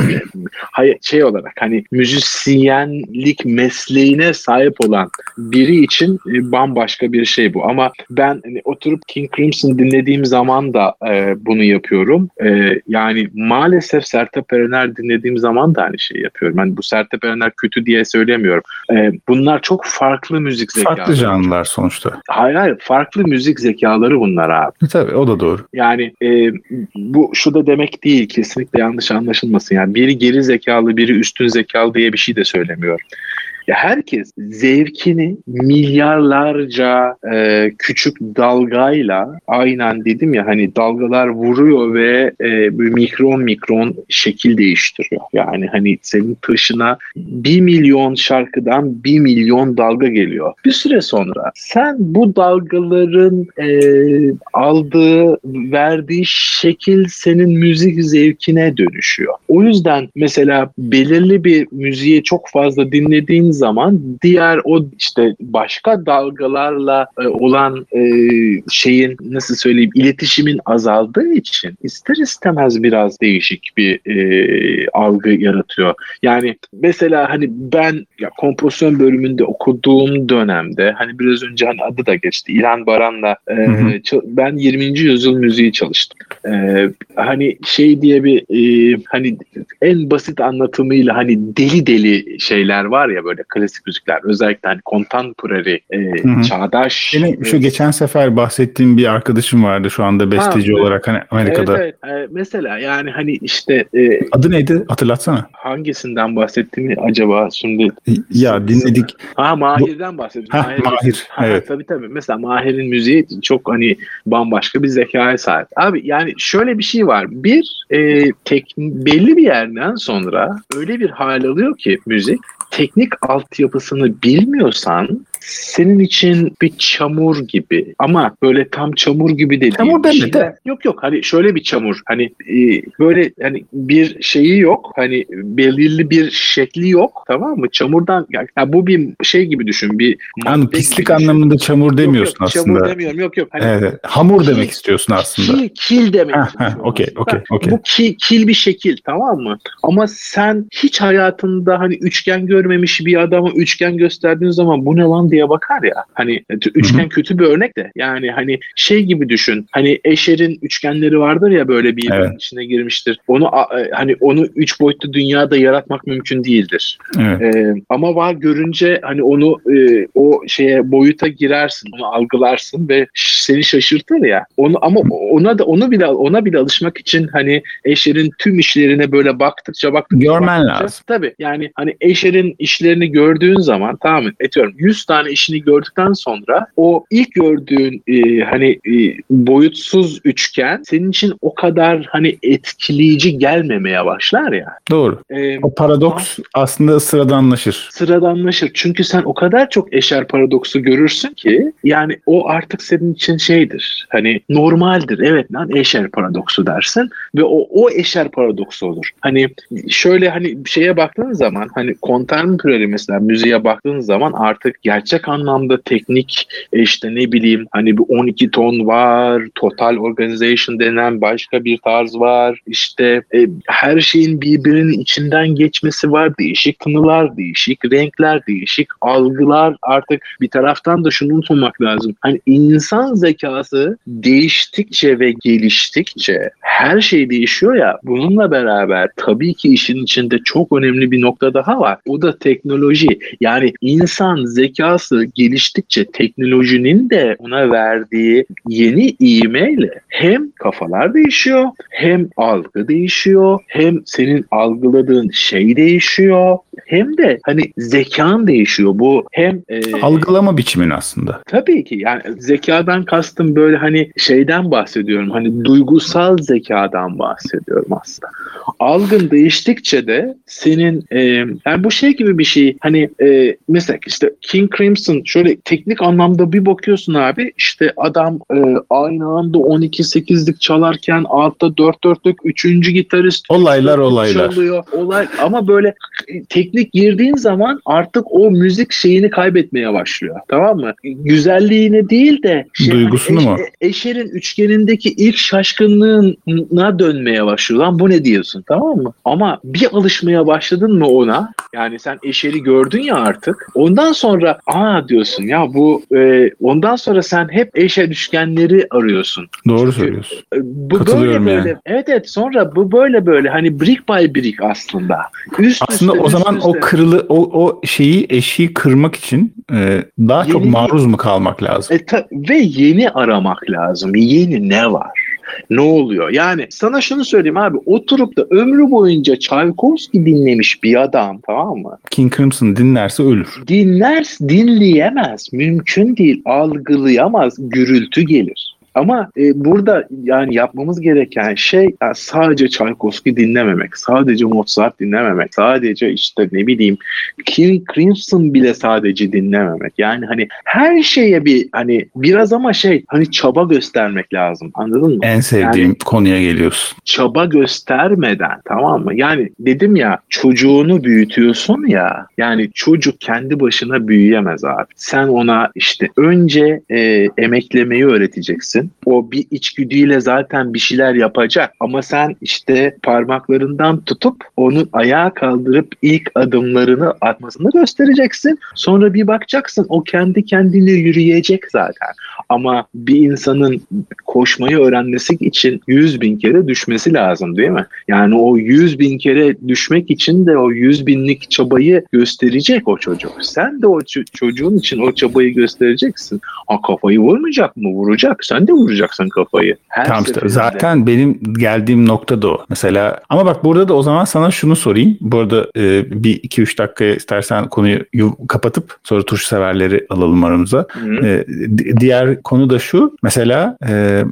şey olarak hani müzisyenlik mesleğine sahip olan biri için e, bambaşka bir şey bu. Ama ben hani, oturup King Crimson dinlediğim zaman da e, bunu yapıyorum. E, yani maalesef Sertab Erener dinlediğim zaman da aynı şeyi yapıyorum. Yani bu Sertab Erener kötü diye söylemiyorum. E, bunlar çok farklı müzik zekaları. Farklı canlılar sonuçta. Hayır hayır farklı müzik zekaları doğru bunlar abi. E, tabii o da doğru. Yani e, bu şu da demek değil kesinlikle yanlış anlaşılmasın. Yani biri geri zekalı biri üstün zekalı diye bir şey de söylemiyorum. Ya herkes zevkini milyarlarca e, küçük dalgayla aynen dedim ya hani dalgalar vuruyor ve e, mikron mikron şekil değiştiriyor. Yani hani senin taşına bir milyon şarkıdan bir milyon dalga geliyor. Bir süre sonra sen bu dalgaların e, aldığı verdiği şekil senin müzik zevkine dönüşüyor. O yüzden mesela belirli bir müziği çok fazla dinlediğin zaman diğer o işte başka dalgalarla e, olan e, şeyin nasıl söyleyeyim iletişimin azaldığı için ister istemez biraz değişik bir e, algı yaratıyor. Yani mesela hani ben ya kompozisyon bölümünde okuduğum dönemde hani biraz önce hani adı da geçti İlhan Baran'la e, ben 20. yüzyıl müziği çalıştım. E, hani şey diye bir e, hani en basit anlatımıyla hani deli deli şeyler var ya böyle klasik müzikler. Özellikle hani contemporary, e, çağdaş. Benim şu e, geçen sefer bahsettiğim bir arkadaşım vardı şu anda besteci ha, olarak hani Amerika'da. Evet, evet. E, mesela yani hani işte e, adı neydi? Hatırlatsana. Hangisinden bahsettiğimi acaba şimdi ya dinledik. Ha Mahir'den bahsettim. Ha, Mahir. Mahir. Ha, evet. Tabii tabii. Mesela Mahir'in müziği çok hani bambaşka bir zekaya sahip. Abi yani şöyle bir şey var. Bir e, tek, belli bir yerden sonra öyle bir hal alıyor ki müzik teknik altyapısını bilmiyorsan senin için bir çamur gibi ama böyle tam çamur gibi de Çamur deme de. Yok yok hani şöyle bir çamur hani e, böyle hani bir şeyi yok hani belirli bir şekli yok tamam mı? Çamurdan yani, yani bu bir şey gibi düşün bir yani pislik anlamında çamur demiyorsun yok, yok, aslında. Çamur demiyorum yok yok. Hani, evet, hamur kil, demek istiyorsun aslında. Kil, kil demek Okey okey okey. Bu kil, kil bir şekil tamam mı? Ama sen hiç hayatında hani üçgen görmemiş bir adama üçgen gösterdiğin zaman bu ne lan diye bakar ya. Hani üçgen kötü bir örnek de. Yani hani şey gibi düşün. Hani Escher'in üçgenleri vardır ya böyle bir evet. içine girmiştir. Onu e, hani onu üç boyutlu dünyada yaratmak mümkün değildir. Evet. Ee, ama var görünce hani onu e, o şeye boyuta girersin, onu algılarsın ve seni şaşırtır ya. Onu ama ona da onu bile ona bile alışmak için hani Escher'in tüm işlerine böyle baktıkça baktıkça görmen baktıkça, lazım. Tabii yani hani Escher'in işlerini gördüğün zaman tamam mı? Etiyorum 100 tane işini gördükten sonra o ilk gördüğün e, hani e, boyutsuz üçgen senin için o kadar hani etkileyici gelmemeye başlar ya. Doğru. Ee, o paradoks aslında sıradanlaşır. Sıradanlaşır. Çünkü sen o kadar çok eşer paradoksu görürsün ki yani o artık senin için şeydir. Hani normaldir. Evet lan eşer paradoksu dersin ve o o eşer paradoksu olur. Hani şöyle hani şeye baktığın zaman hani contemporary mesela müziğe baktığın zaman artık gerçek anlamda teknik işte ne bileyim hani bir 12 ton var, total organization denen başka bir tarz var. İşte e, her şeyin birbirinin içinden geçmesi var. Değişik tınılar, değişik renkler, değişik algılar. Artık bir taraftan da şunu unutmamak lazım. Hani insan zekası değiştikçe ve geliştikçe her şey değişiyor ya. Bununla beraber tabii ki işin içinde çok önemli bir nokta daha var. O da teknoloji. Yani insan zekası geliştikçe teknolojinin de ona verdiği yeni iğmeyle hem kafalar değişiyor, hem algı değişiyor, hem senin algıladığın şey değişiyor, hem de hani zekan değişiyor. Bu hem e, algılama biçimin aslında. Tabii ki yani zekadan kastım böyle hani şeyden bahsediyorum. Hani duygusal zekadan bahsediyorum aslında. Algın değiştikçe de senin e, yani bu şey gibi bir şey hani e, mesela işte King Crimson şöyle teknik anlamda bir bakıyorsun abi işte adam e, aynı anda 12-8'lik çalarken altta 4-4'lük 3. gitarist olaylar olaylar çalıyor. Olay ama böyle teknik girdiğin zaman artık o müzik şeyini kaybetmeye başlıyor. Tamam mı? Güzelliğine değil de şey, duygusunu hani, mu? Eşer'in üçgenindeki ilk şaşkınlığına dönmeye başlıyor. Lan bu ne diyorsun? Tamam mı? Ama bir alışmaya başladın mı ona? Yani sen Eşer'i gördün ya artık. Ondan sonra aa diyorsun ya bu e, ondan sonra sen hep Eşer üçgenleri arıyorsun. Doğru Çünkü, söylüyorsun. E, bu böyle böyle. Yani. Evet evet sonra bu böyle böyle hani brick by brick aslında. Üst aslında üste, o zaman üst o kırılı o o şeyi eşiği kırmak için e, daha yeni, çok maruz mu kalmak lazım? E, ta, ve yeni aramak lazım. Yeni ne var? Ne oluyor? Yani sana şunu söyleyeyim abi oturup da ömrü boyunca Tchaikovsky dinlemiş bir adam tamam mı? King Crimson dinlerse ölür. Dinler, dinleyemez. Mümkün değil. Algılayamaz. Gürültü gelir. Ama e, burada yani yapmamız gereken şey yani sadece Tchaikovsky dinlememek, sadece Mozart dinlememek, sadece işte ne bileyim King Crimson bile sadece dinlememek. Yani hani her şeye bir hani biraz ama şey hani çaba göstermek lazım. Anladın mı? En sevdiğim yani, konuya geliyorsun. Çaba göstermeden tamam mı? Yani dedim ya çocuğunu büyütüyorsun ya. Yani çocuk kendi başına büyüyemez abi. Sen ona işte önce e, emeklemeyi öğreteceksin o bir içgüdüyle zaten bir şeyler yapacak. Ama sen işte parmaklarından tutup onu ayağa kaldırıp ilk adımlarını atmasını göstereceksin. Sonra bir bakacaksın o kendi kendine yürüyecek zaten. Ama bir insanın koşmayı öğrenmesi için 100 bin kere düşmesi lazım değil mi? Yani o 100 bin kere düşmek için de o 100 binlik çabayı gösterecek o çocuk. Sen de o çocuğun için o çabayı göstereceksin. Ha kafayı vurmayacak mı? Vuracak. Sen de vuracaksın kafayı. Her tamam işte zaten benim geldiğim nokta da o. Mesela ama bak burada da o zaman sana şunu sorayım. Bu arada e, bir iki üç dakikaya istersen konuyu kapatıp sonra turşu severleri alalım aramıza. E, diğer konu da şu. Mesela e,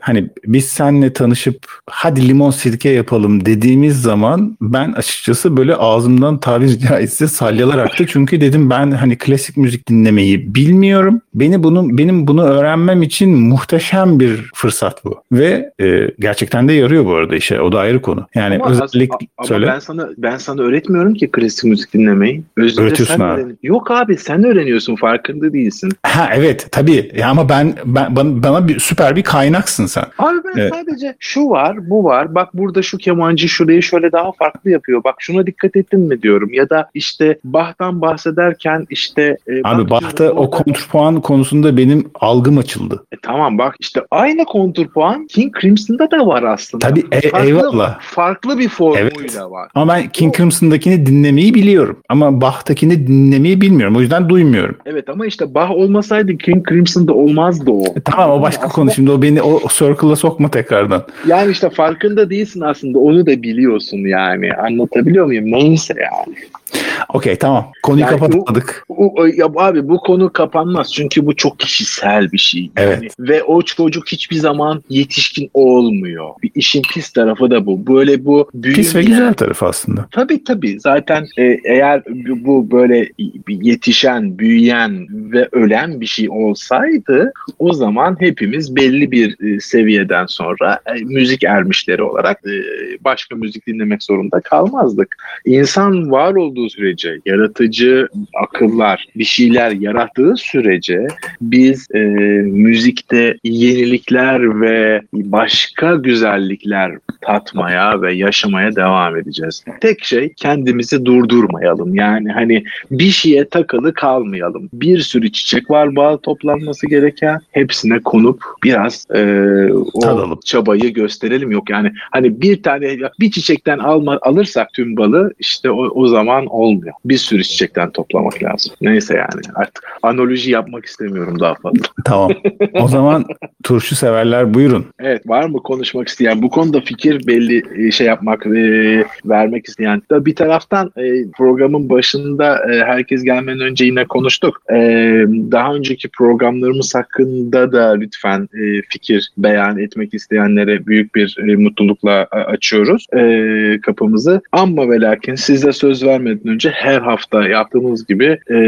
hani biz seninle tanışıp hadi limon sirke yapalım dediğimiz zaman ben açıkçası böyle ağzımdan tabiri caizse salyalar aktı. Çünkü dedim ben hani klasik müzik dinlemeyi bilmiyorum. Beni bunu benim bunu öğrenmem için muhteşem muhteşem bir fırsat bu. Ve e, gerçekten de yarıyor bu arada işe. O da ayrı konu. Yani Ama, özellikle as- ama söyle. ben sana ben sana öğretmiyorum ki klasik müzik dinlemeyi. Özünde Öğretiyorsun sen abi. öğren- Yok abi sen öğreniyorsun farkında değilsin. Ha evet tabii. Ya ama ben, ben bana, bana bir süper bir kaynaksın sen. Abi ben Evet. sadece şu var, bu var. Bak burada şu kemancı şurayı şöyle daha farklı yapıyor. Bak şuna dikkat ettin mi diyorum. Ya da işte Bach'tan bahsederken işte e, Abi Bach'ta o kontrpuan konusunda benim algım açıldı. E, tamam bak işte aynı kontrpuan King Crimson'da da var aslında. Tabii e- Farklı- eyvallah. Farklı bir formuyla Evet. var. Ama ben King Crimson'dakini dinlemeyi biliyorum. Ama Bach'takini dinlemeyi bilmiyorum. O yüzden duymuyorum. Evet ama işte Bach olmasaydı King Crimson'da olmazdı o. E, tamam o başka Aslında- konu. Şimdi o beni o, o circle'a sokma tekrardan. Yani işte farkında değilsin aslında onu da biliyorsun yani. Anlatabiliyor muyum? Neyse yani. Okey tamam. Konuyu Yani kapatmadık. O- o- ya abi bu konu kapanmaz çünkü bu çok kişisel bir şey. Yani. Evet. Ve o çocuk hiçbir zaman yetişkin olmuyor. Bir işin pis tarafı da bu. Böyle bu Pis ve büyümeyen- güzel tarafı aslında. Tabii tabii. Zaten e, eğer bu bu böyle yetişen, büyüyen ve ölen bir şey olsaydı o zaman hepimiz belli bir e, seviyeden sonra e, müzik ermişleri olarak e, başka müzik dinlemek zorunda kalmazdık. İnsan var olduğu sürece, yaratıcı akıllar bir şeyler yarattığı sürece biz e, müzikte yenilikler ve başka güzellikler tatmaya ve yaşamaya devam edeceğiz. Tek şey kendimizi durdurmayalım. Yani hani bir şeye takılı kalmayalım. Bir sürü çiçek var bal toplanması gereken. Hepsine konup biraz e, o Tadalım. çabayı gösterelim. Yok yani hani bir tane bir çiçekten alma, alırsak tüm balı işte o, o zaman olmuyor. Bir sürü çiçekten toplamak lazım. Neyse yani artık analoji yapmak istemiyorum daha fazla. Tamam. O zaman turşu severler buyurun. Evet var mı konuşmak isteyen bu konuda fikir belli e, şey yapmak e, vermek isteyen da bir taraftan e, programın başında e, herkes gelmeden önce yine konuştuk. E, daha önceki programlarımız hakkında da lütfen e, fikir beyan etmek isteyenlere büyük bir e, mutlulukla açıyoruz e, kapımızı. Ama ve lakin size söz vermeden önce her hafta yaptığımız gibi e,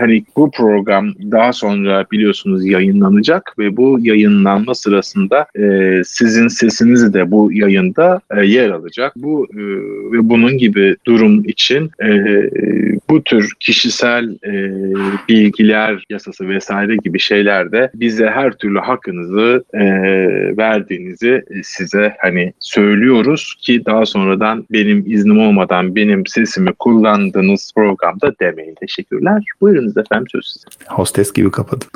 hani bu program daha sonra biliyorsunuz yayınlanacak ve bu yayınlanma sırasında e, sizin sesiniz de bu yayında e, yer alacak. Bu e, ve bunun gibi durum için e, bu tür kişisel e, bilgiler yasası vesaire gibi şeylerde bize her türlü hakkınızı e, verdiğinizi size hani söylüyoruz ki daha sonradan benim iznim olmadan benim sesimi kullandığınız programda demeyin. Teşekkürler. Buyurunuz efendim söz size. Hostes gibi kapadın.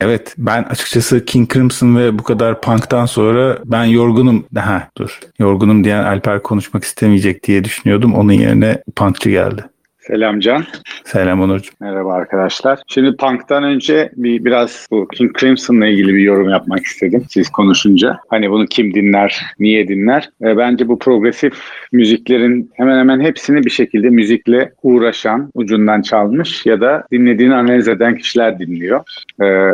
Evet ben açıkçası King Crimson ve bu kadar punk'tan sonra ben yorgunum. Ha dur. Yorgunum diyen Alper konuşmak istemeyecek diye düşünüyordum. Onun yerine punkçı geldi. Selam Can. Selam Onurcuğum. Merhaba arkadaşlar. Şimdi Punk'tan önce bir biraz bu King Crimson'la ilgili bir yorum yapmak istedim siz konuşunca. Hani bunu kim dinler, niye dinler? E, bence bu progresif müziklerin hemen hemen hepsini bir şekilde müzikle uğraşan, ucundan çalmış ya da dinlediğini analiz eden kişiler dinliyor. E,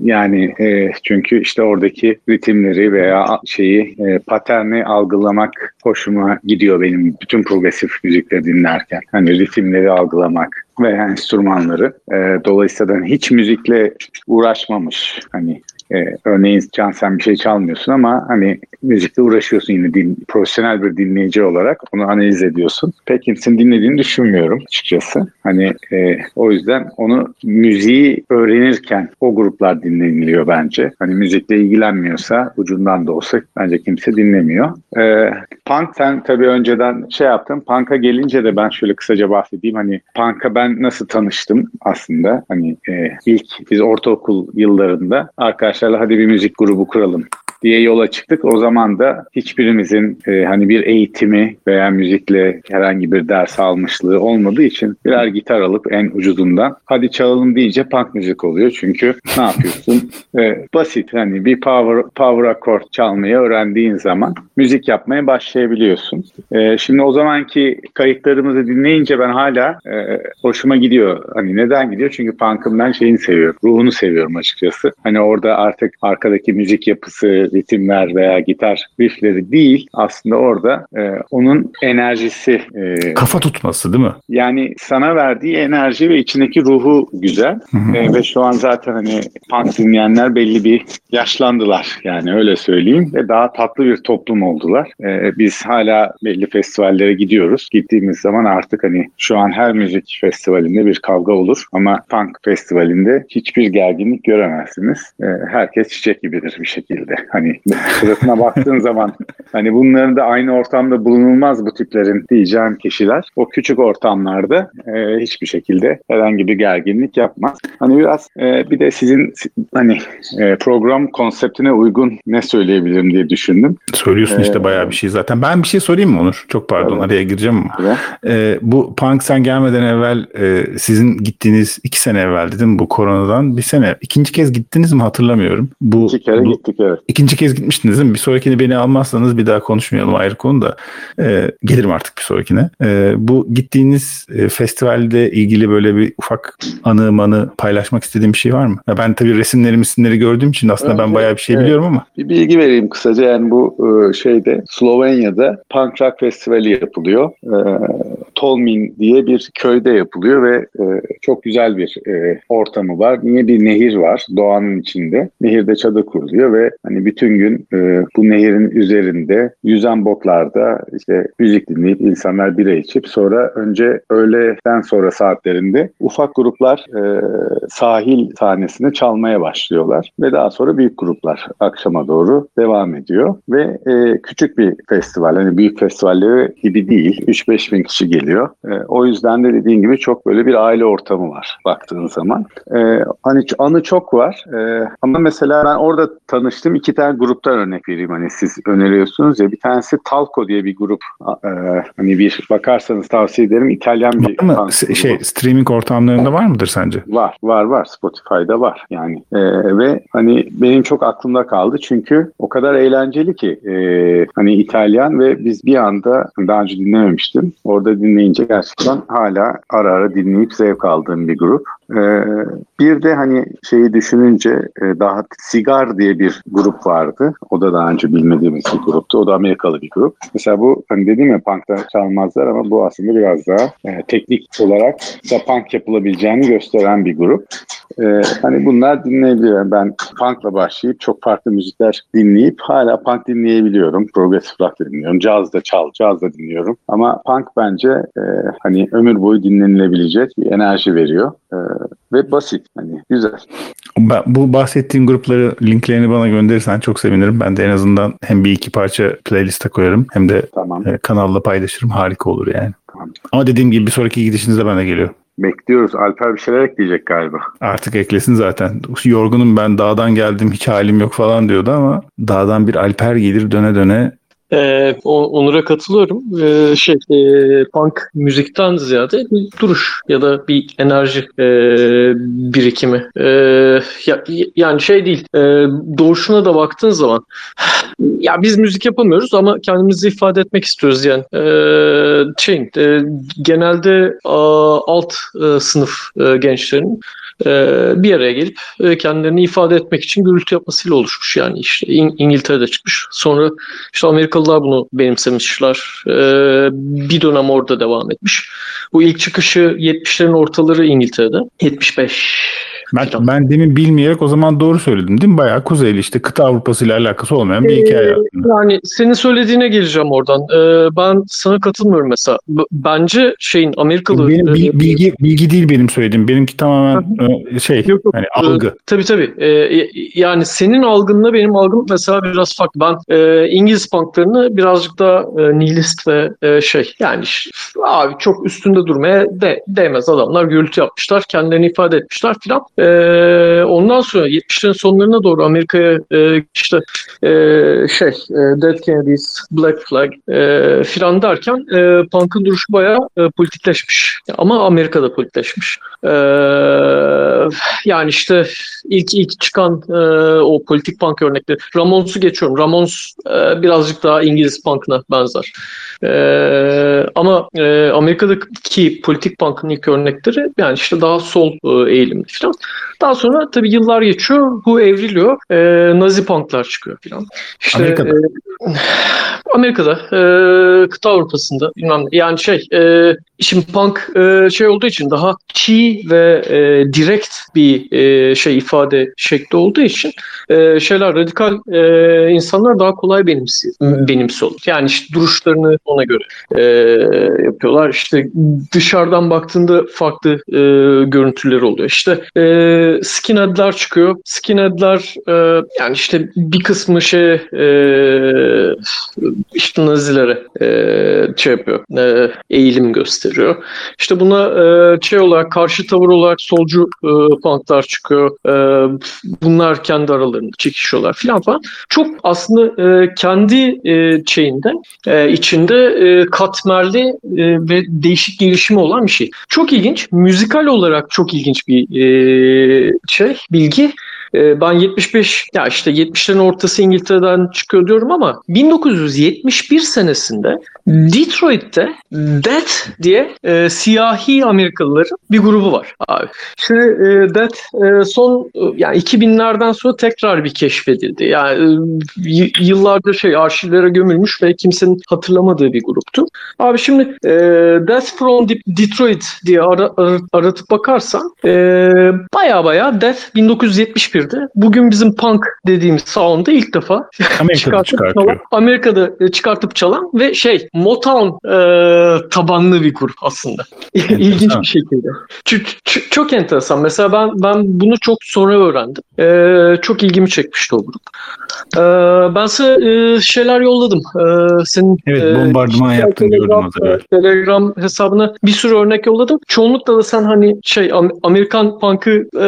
yani e, çünkü işte oradaki ritimleri veya şeyi e, paterni algılamak hoşuma gidiyor benim bütün progresif müzikleri dinlerken. Hani ritimleri algılamak ve enstrümanları. E, dolayısıyla hiç müzikle uğraşmamış. Hani e, örneğin Can sen bir şey çalmıyorsun ama hani müzikle uğraşıyorsun yine din, profesyonel bir dinleyici olarak onu analiz ediyorsun. Kimsenin dinlediğini düşünmüyorum açıkçası. Hani e, o yüzden onu müziği öğrenirken o gruplar dinleniliyor bence. Hani müzikle ilgilenmiyorsa ucundan da olsa bence kimse dinlemiyor. E, punk sen tabii önceden şey yaptın. Punk'a gelince de ben şöyle kısaca bahsedeyim. Hani punk'a ben nasıl tanıştım aslında? Hani e, ilk biz ortaokul yıllarında arkadaşlarla hadi bir müzik grubu kuralım diye yola çıktık. O zaman da hiçbirimizin e, hani bir eğitimi veya müzikle herhangi bir ders almışlığı olmadığı için birer gitar alıp en ucuzundan hadi çalalım deyince punk müzik oluyor. Çünkü ne yapıyorsun? E, basit hani bir power power akord çalmayı öğrendiğin zaman müzik yapmaya başlayabiliyorsun. E, şimdi o zamanki kayıtlarımızı dinleyince ben hala e, hoşuma gidiyor. Hani neden gidiyor? Çünkü punk'ın ben şeyini seviyorum. Ruhunu seviyorum açıkçası. Hani orada artık arkadaki müzik yapısı, ritimler veya gitar riffleri değil. Aslında orada e, onun enerjisi. E, Kafa tutması değil mi? Yani sana verdiği enerji ve içindeki ruhu güzel. E, ve şu an zaten hani punk dinleyenler belli bir yaşlandılar. Yani öyle söyleyeyim. Ve daha tatlı bir toplum oldular. E, biz hala belli festivallere gidiyoruz. Gittiğimiz zaman artık hani şu an her müzik festivalinde bir kavga olur. Ama punk festivalinde hiçbir gerginlik göremezsiniz. E, herkes çiçek gibidir bir şekilde. Hani sırasına baktığın zaman hani bunların da aynı ortamda bulunulmaz bu tiplerin diyeceğim kişiler. O küçük ortamlarda e, hiçbir şekilde herhangi bir gerginlik yapmaz. Hani biraz e, bir de sizin hani e, program konseptine uygun ne söyleyebilirim diye düşündüm. Söylüyorsun işte Ee, bayağı bir şey zaten. Ben bir şey sorayım mı Onur? Çok pardon Evet. araya gireceğim ama. Evet. Ee, bu Punk sen gelmeden evvel e, sizin gittiğiniz iki sene evvel dedim bu koronadan bir sene. ikinci kez gittiniz mi hatırlamıyorum. Bu, İki kere bu- gittik evet. İkinci kez gitmiştiniz değil mi? Bir sonrakini beni almazsanız bir daha konuşmayalım ayrı konu da. Ee, gelirim artık bir sonrakine. Ee, bu gittiğiniz e, festivalde ilgili böyle bir ufak anı manı paylaşmak istediğim bir şey var mı? Ya ben tabii resimleri misimleri gördüğüm için aslında ben Evet, bayağı bir şey evet. biliyorum ama. Bir bilgi vereyim kısaca yani bu e, şeyde Slovenya'da Punk Rock Festivali yapılıyor. E, Tolmin diye bir köyde yapılıyor ve e, çok güzel bir e, ortamı var. Niye bir nehir var doğanın içinde. Nehirde çadır kuruluyor ve hani bütün gün e, bu nehirin üzerinde yüzen botlarda işte müzik dinleyip insanlar bira içip sonra önce öğleden sonra saatlerinde ufak gruplar e, sahil sahnesinde çalmaya başlıyorlar ve daha sonra büyük gruplar akşama doğru devam ediyor. Ve e, küçük bir festival hani büyük festivalleri gibi değil 3-5 bin kişi geliyor. E, o yüzden de dediğin gibi çok böyle bir aile ortamı var baktığın zaman. E, hani anı çok var E, ama mesela ben orada tanıştım iki tane gruptan örnek vereyim hani siz öneriyorsunuz ya bir tanesi Talco diye bir grup E, hani bir bakarsanız tavsiye ederim İtalyan bir Var mı? punk Se- grubu. Şey streaming ortamlarında var mıdır sence? Var, var, var. Spotify'da var yani. Ee, ve hani benim çok aklımda kaldı çünkü o kadar eğlenceli ki ee, hani İtalyan ve biz bir anda daha önce dinlememiştim. Orada dinleyince gerçekten hala ara ara dinleyip zevk aldığım bir grup. Ee, bir de hani şeyi düşününce e, daha Sigar diye bir grup vardı. O da daha önce bilmediğimiz bir gruptu. O da Amerikalı bir grup. Mesela bu hani dedim ya punk'ta çalmazlar ama bu aslında biraz daha e, teknik olarak da punk yapılabileceğini gösteren bir grup. Ee, hani bunlar dinleyebilirim. Ben punk'la başlayıp çok farklı müzikler dinleyip hala punk dinleyebiliyorum. Progressive rock dinliyorum. Caz da çal, caz da dinliyorum. Ama punk bence e, hani ömür boyu dinlenilebilecek bir enerji veriyor. E, ve basit. Hani güzel. Ben, bu bahsettiğin grupları linklerini bana gönderirsen çok sevinirim. Ben de en azından hem bir iki parça playliste koyarım hem de Tamam. e, kanalla paylaşırım. Harika olur yani. Tamam. Ama dediğim gibi bir sonraki gidişinizde ben de geliyorum. Bekliyoruz. Alper bir şeyler ekleyecek galiba. Artık eklesin zaten. Yorgunum ben dağdan geldim hiç halim yok falan diyordu ama dağdan bir alper gelir döne döne Ee, Onur'a katılıyorum. Ee, şey, e, punk müzikten ziyade bir duruş ya da bir enerji e, birikimi. Ee, ya, yani şey değil, e, doğuşuna da baktığın zaman ya biz müzik yapamıyoruz ama kendimizi ifade etmek istiyoruz yani. Ee, şey, e, genelde a, alt e, sınıf e, gençlerin e, bir araya gelip e, kendilerini ifade etmek için gürültü yapmasıyla oluşmuş yani işte İng- İngiltere'de çıkmış. Sonra işte Amerikalılar bunu benimsemişler. Ee, bir dönem orada devam etmiş. Bu ilk çıkışı 70'lerin ortaları İngiltere'de. 75 Ben, ben demin bilmeyerek o zaman doğru söyledim değil mi? Bayağı kuzeyli işte kıta Avrupası ile alakası olmayan bir hikaye Ee, aslında. Yani senin söylediğine geleceğim oradan. Ee, ben sana katılmıyorum mesela. B- bence şeyin Amerikalı... Benim e, bil- bilgi bilgi değil benim söylediğim. Benimki tamamen e, şey Yok, yok. hani Ee, algı. Tabii tabii. Ee, yani senin algınla benim algım mesela biraz farklı. Ben e, İngiliz punklarını birazcık daha e, nihilist ve e, şey yani abi çok üstünde durmaya de, değmez adamlar gürültü yapmışlar. Kendilerini ifade etmişler filan. Ee, ondan sonra 70'lerin sonlarına doğru Amerika'ya e, işte e, şey e, Dead Kennedys, Black Flag e, filan derken e, punk'ın duruşu bayağı e, politikleşmiş. Ama Amerika'da politikleşmiş. Ee, yani işte ilk ilk çıkan e, o politik punk örnekleri. Ramones'u geçiyorum. Ramones e, birazcık daha İngiliz punk'ına benzer. E, ama e, Amerika'daki politik punk'ın ilk örnekleri yani işte daha sol e, eğilimli falan. Daha sonra tabii yıllar geçiyor. Bu evriliyor. E, Nazi punk'lar çıkıyor falan. İşte, Amerika'da. E, Amerika'da, e, kıta Avrupa'sında bilmem. Yani şey, e, şimdi punk e, şey olduğu için daha çiğ ve e, direkt bir e, şey ifade şekli olduğu için e, şeyler radikal e, insanlar daha kolay benimsi benimsiyorlar. Yani işte duruşlarını ona göre e, yapıyorlar. İşte dışarıdan baktığında farklı e, görüntüleri oluyor. İşte e, skinhead'ler çıkıyor. Skinhead'ler e, yani işte bir kısmı şey e, işte Nazilere e, şey yapıyor, e, eğilim gösteriyor. İşte buna e, şey olarak karşı tavır olarak solcu e, punklar çıkıyor. E, bunlar kendi aralarında çekişiyorlar filan falan. Çok aslında e, kendi e, şeyinde e, içinde e, katmerli e, ve değişik gelişimi olan bir şey. Çok ilginç. Müzikal olarak çok ilginç bir e, şey, bilgi. E, ben 75 ya işte 70'lerin ortası İngiltere'den çıkıyor diyorum ama 1971 senesinde Detroit'te Death diye e, siyahi Amerikalıların bir grubu var abi. Şimdi e, Death e, son e, yani 2000'lerden sonra tekrar bir keşfedildi. Yani e, yıllardır şey arşivlere gömülmüş ve kimsenin hatırlamadığı bir gruptu. Abi şimdi e, Death from De- Detroit diye ara, ara- aratıp bakarsan e, baya baya Death 1971'de bugün bizim punk dediğimiz sound'ı ilk defa Amerika'da çıkartıp çıkartıyor. çalan, Amerika'da e, çıkartıp çalan ve şey Motown e, tabanlı bir grup aslında. İlginç bir şekilde. Ç- ç- çok enteresan. Mesela ben ben bunu çok sonra öğrendim. E, çok ilgimi çekmişti o grup. E, ben sana e, şeyler yolladım. E, senin Evet e, bombardıman kişisel yaptın gördüm az evvel. Telegram hesabına bir sürü örnek yolladım. Çoğunlukla da sen hani şey Am- Amerikan punk'ı e,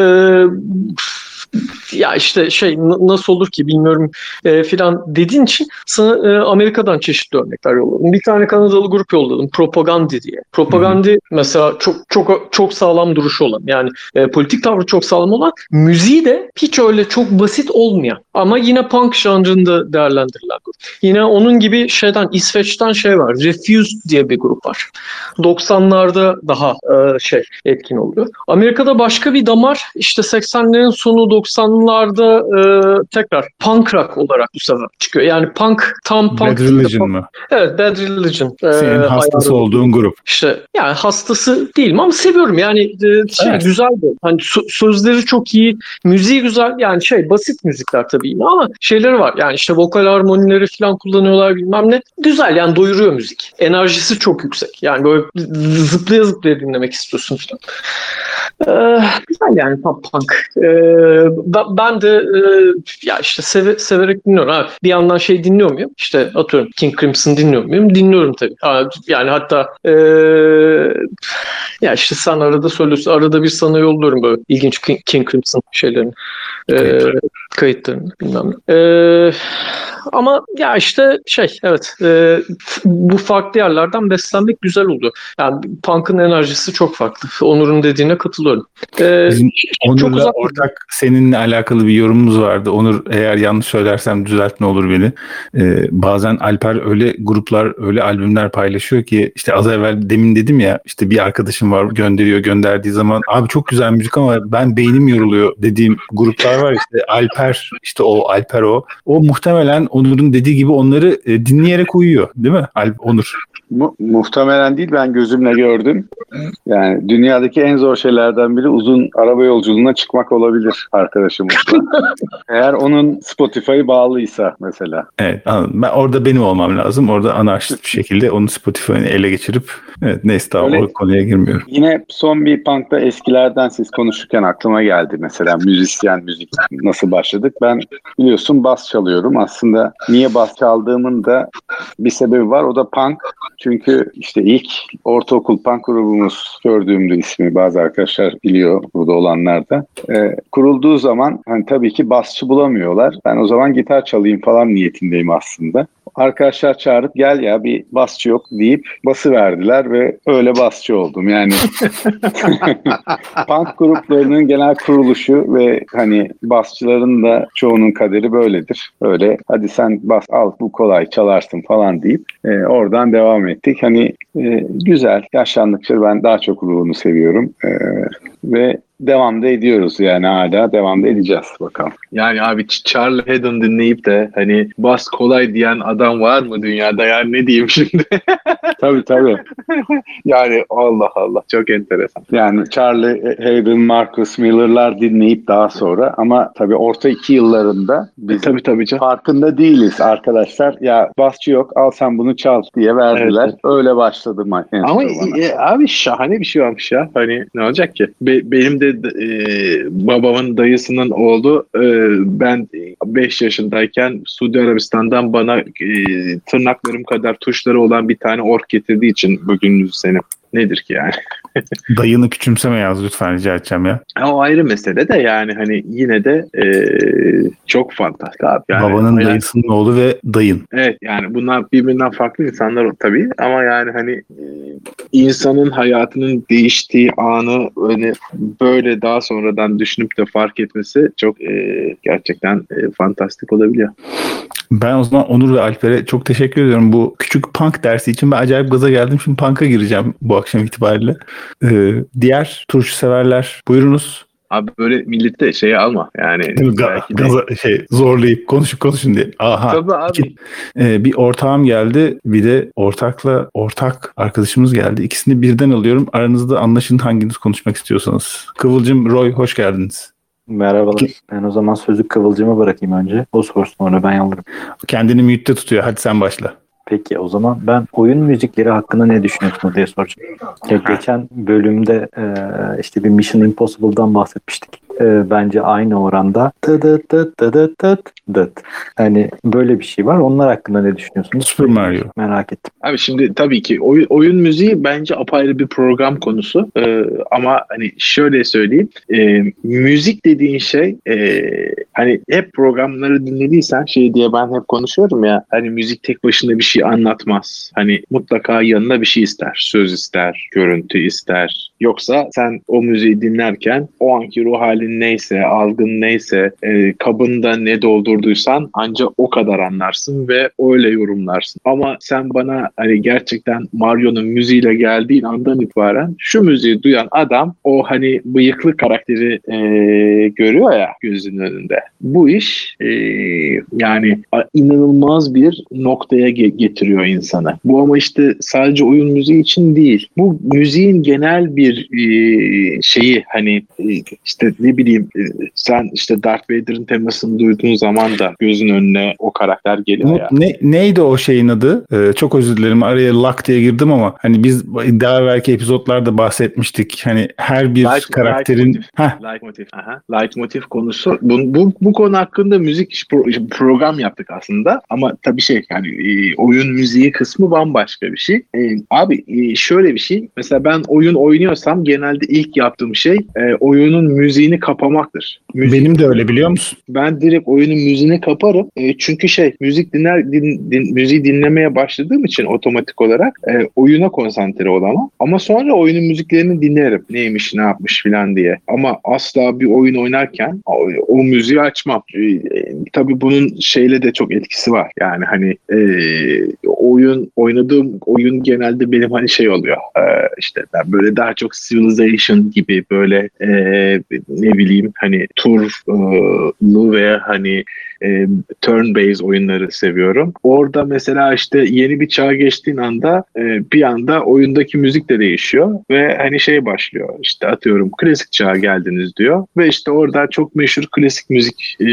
ya işte şey nasıl olur ki bilmiyorum e, filan dediğin için sana e, Amerika'dan çeşitli örnekler yolladım. Bir tane Kanadalı grup yolladım. Propagandi diye. Propagandi mesela çok çok çok sağlam duruşu olan yani e, politik tavrı çok sağlam olan müziği de hiç öyle çok basit olmayan ama yine punk janrında değerlendirilen grup. Yine onun gibi şeyden İsveç'ten şey var. Refused diye bir grup var. 90'larda daha e, şey etkin oluyor. Amerika'da başka bir damar işte 80'lerin sonu 90'larda e, tekrar punk rock olarak bu sefer çıkıyor. Yani punk tam punk Bad Religion punk- mı? Evet Bad Religion. e, Senin hastası ayarı. olduğun grup. İşte yani hastası değilim ama seviyorum yani e, şey Evet. güzel de. Hani sö- sözleri çok iyi, müziği güzel yani şey basit müzikler tabii yine ama şeyleri var. Yani işte vokal harmonileri falan kullanıyorlar bilmem ne. Güzel yani doyuruyor müzik. Enerjisi çok yüksek. Yani böyle zıplaya zıplaya dinlemek istiyorsun falan. Ee, güzel yani pop punk. Ee, ben, ben de e, ya işte seve- severek dinliyorum. Ha, bir yandan şey dinliyor muyum? İşte atıyorum King Crimson dinliyor muyum? Dinliyorum tabii. Ha, yani hatta e, ya işte sen arada söylüyorsun. Arada bir sana yolluyorum böyle ilginç King, King Crimson şeylerini. E, Kayıtları. Kayıtlarını bilmem ne. E, ama ya işte şey evet e, bu farklı yerlerden beslenmek güzel oluyor. Yani punk'ın enerjisi çok farklı. Onur'un dediğine katılıyorum. E, Bizim çok Onur'la uzak- ortak seninle alakalı bir yorumumuz vardı. Onur eğer yanlış söylersem düzelt ne olur beni. Ee, bazen Alper öyle gruplar, öyle albümler paylaşıyor ki işte az evvel demin dedim ya işte bir arkadaşım var gönderiyor gönderdiği zaman abi çok güzel müzik ama ben beynim yoruluyor dediğim gruplar var işte Alper işte o Alper o. O muhtemelen Onur'un dediği gibi onları e, dinleyerek uyuyor değil mi Alp Onur? Mu- muhtemelen değil ben gözümle gördüm. Yani dünyadaki en zor şeylerden biri uzun araba yolculuğuna çıkmak olabilir arkadaşımızla. Eğer onun Spotify'ı bağlıysa mesela. Evet anladım. Ben orada benim olmam lazım. Orada anarşist bir şekilde onu Spotify'ını ele geçirip evet neyse tamam Öyle- o konuya girmiyorum. Yine son bir punk'ta eskilerden siz konuşurken aklıma geldi mesela müzisyen müzik nasıl başladık. Ben biliyorsun bas çalıyorum. Aslında niye bas çaldığımın da bir sebebi var. O da punk. Çünkü işte ilk ortaokul punk grubumuz gördüğümde ismi bazı arkadaşlar biliyor burada olanlar da. Ee, kurulduğu zaman hani tabii ki basçı bulamıyorlar. Ben o zaman gitar çalayım falan niyetindeyim aslında. Arkadaşlar çağırıp gel ya bir basçı yok deyip bası verdiler ve öyle basçı oldum. Yani punk gruplarının genel kuruluşu ve hani basçıların da çoğunun kaderi böyledir. Öyle hadi sen bas al bu kolay çalarsın falan deyip e, oradan devam ettik. Hani e, güzel yaşlandıkça ben daha çok ruhunu seviyorum e, ve devam da ediyoruz yani hala devam da edeceğiz bakalım. Yani abi Charlie Haddon dinleyip de hani bas kolay diyen adam var mı dünyada yani ne diyeyim şimdi? tabii tabii. yani Allah Allah çok enteresan. Yani Charlie Hayden, Marcus Miller'lar dinleyip daha sonra ama tabii orta iki yıllarında biz e, tabii, tabii canım. farkında değiliz arkadaşlar. Ya basçı yok al sen bunu çal diye verdiler. Evet. Öyle başladı Ama e, abi şahane bir şey olmuş ya. Hani ne olacak ki? Be, benim de e, babamın dayısının oğlu e, ben 5 yaşındayken Suudi Arabistan'dan bana e, tırnaklarım kadar tuşları olan bir tane ork getirdiği için bugün müzisyenim. Nedir ki yani? Dayını küçümseme yaz lütfen rica edeceğim ya. O ayrı mesele de yani hani yine de e, çok fantastik abi. Yani, Babanın yani, dayısının oğlu ve dayın. Evet yani bunlar birbirinden farklı insanlar tabii ama yani hani e, insanın hayatının değiştiği anı hani böyle daha sonradan düşünüp de fark etmesi çok e, gerçekten e, fantastik olabiliyor. Ben o zaman Onur ve Alper'e çok teşekkür ediyorum. Bu küçük punk dersi için ben acayip gaza geldim. Şimdi punk'a gireceğim bu akşam itibariyle. Ee, diğer turşu severler buyurunuz. Abi böyle millette şeyi alma yani. Ga- gaza şey zorlayıp konuşun konuşun diye. Aha. Tabii abi. İki, e, bir ortağım geldi bir de ortakla ortak arkadaşımız geldi. İkisini birden alıyorum. Aranızda anlaşın hanginiz konuşmak istiyorsanız. Kıvılcım Roy hoş geldiniz. Merhabalar. Ben o zaman sözü Kıvılcım'a bırakayım önce. O sorsun sonra ben alırım. Kendini mute'de tutuyor. Hadi sen başla. Peki o zaman ben oyun müzikleri hakkında ne düşünüyorsunuz diye soracağım. Ya geçen bölümde e, işte bir Mission Impossible'dan bahsetmiştik. E, bence aynı oranda tıdıt tıt tıdıt tıt tıt. Hani böyle bir şey var. Onlar hakkında ne düşünüyorsunuz? Super Mario. Merak ettim. Abi şimdi tabii ki oyun, oyun müziği bence apayrı bir program konusu. Ee, ama hani şöyle söyleyeyim. E, müzik dediğin şey e, hani hep programları dinlediysen şey diye ben hep konuşuyorum ya hani müzik tek başına bir şey anlatmaz. Hani mutlaka yanına bir şey ister. Söz ister, görüntü ister. Yoksa sen o müziği dinlerken o anki ruh halin neyse, algın neyse, e, kabında ne doldurduysan ancak o kadar anlarsın ve öyle yorumlarsın. Ama sen bana hani gerçekten Mario'nun müziğiyle geldiğin andan itibaren şu müziği duyan adam o hani bıyıklı karakteri e, görüyor ya gözünün önünde. Bu iş e, yani inanılmaz bir noktaya ge- getiriyor insanı. Bu ama işte sadece oyun müziği için değil. Bu müziğin genel bir e, şeyi hani e, işte ne bileyim e, sen işte Darth Vader'ın temasını duyduğun zaman da gözün önüne o karakter geliyor ya. Ne, neydi o şeyin adı? Ee, çok özür dilerim araya lak diye girdim ama hani biz daha evvelki epizodlarda bahsetmiştik. Hani her bir Light- karakterin light Leitmotiv. Aha. Leitmotiv konusu. Bu, bu, bu konu hakkında müzik pro- program yaptık aslında. Ama tabii şey yani e, oyun müziği kısmı bambaşka bir şey. E, abi e, şöyle bir şey. Mesela ben oyun oynuyorsam genelde ilk yaptığım şey e, oyunun müziğini kapamaktır. Müzik, benim de öyle biliyor musun? ben direkt oyunun müziğini kaparım. E, çünkü şey müzik dinler din, din- müziği dinlemeye başladığım için otomatik olarak e, oyuna konsantre olamam. Ama sonra oyunun müziklerini dinlerim. Neymiş, ne yapmış filan diye. Ama asla bir oyun oynarken o, o müziği açmam. E, e, tabii bunun şeyle de çok etkisi var. Yani hani e, oyun oynadığım oyun genelde benim hani şey oluyor. E, işte ben böyle daha çok Civilization gibi böyle e, ne bileyim hani turlu veya hani e, turn based oyunları seviyorum. Orada mesela işte yeni bir çağa geçtiğin anda e, bir anda oyundaki müzik de değişiyor ve hani şey başlıyor işte atıyorum klasik çağa geldiniz diyor ve işte orada çok meşhur klasik müzik e,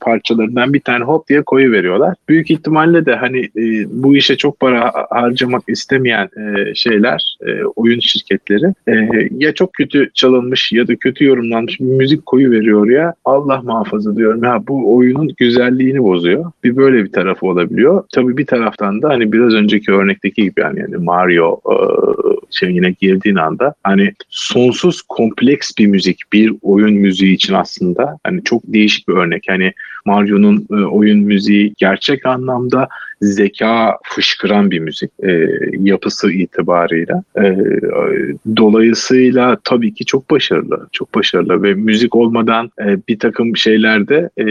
parçalarından bir tane hop diye koyu veriyorlar. Büyük ihtimalle de hani e, bu işe çok para harcamak istemeyen e, şeyler, e, oyun şirketleri e, ya çok kötü çalınmış ya da kötü yorumlanmış müzik koyu veriyor ya Allah muhafaza diyorum ya bu oyunun güzelliğini bozuyor. Bir böyle bir tarafı olabiliyor. Tabii bir taraftan da hani biraz önceki örnekteki gibi yani, yani Mario e, şeyine girdiğin anda hani sonsuz kompleks bir müzik bir oyun müziği için aslında hani çok değişik bir örnek. Hani Mario'nun e, oyun müziği gerçek anlamda zeka fışkıran bir müzik e, yapısı itibarıyla. E, dolayısıyla tabii ki çok başarılı. Çok başarılı ve müzik olmadan e, bir takım şeylerde e,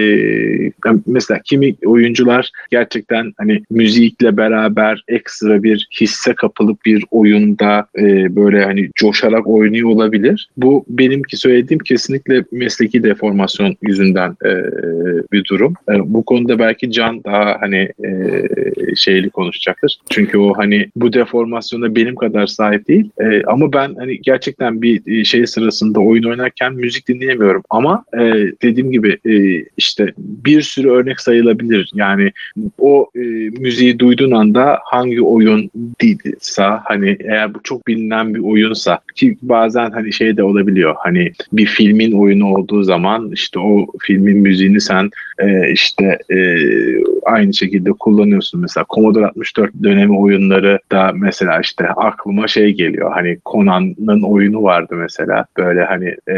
mesela kimi oyuncular gerçekten hani müzikle beraber ekstra bir hisse kapılıp bir oyunda e, böyle hani coşarak oynuyor olabilir. Bu benimki söylediğim kesinlikle mesleki deformasyon yüzünden e, bir durum. E, bu konuda belki Can daha hani e, şeyli konuşacaktır. Çünkü o hani bu deformasyona benim kadar sahip değil. E, ama ben hani gerçekten bir şey sırasında oyun oynarken müzik dinleyemiyorum. Ama e, dediğim gibi e, işte bir sürü örnek sayılabilir. Yani o e, müziği duyduğun anda hangi oyun değilse hani eğer bu çok bilinen bir oyunsa ki bazen hani şey de olabiliyor. Hani bir filmin oyunu olduğu zaman işte o filmin müziğini sen e, işte e, aynı şekilde kullanıyorsun. Mesela Commodore 64 dönemi oyunları da mesela işte aklıma şey geliyor. Hani Conan'ın oyunu vardı mesela. Böyle hani e,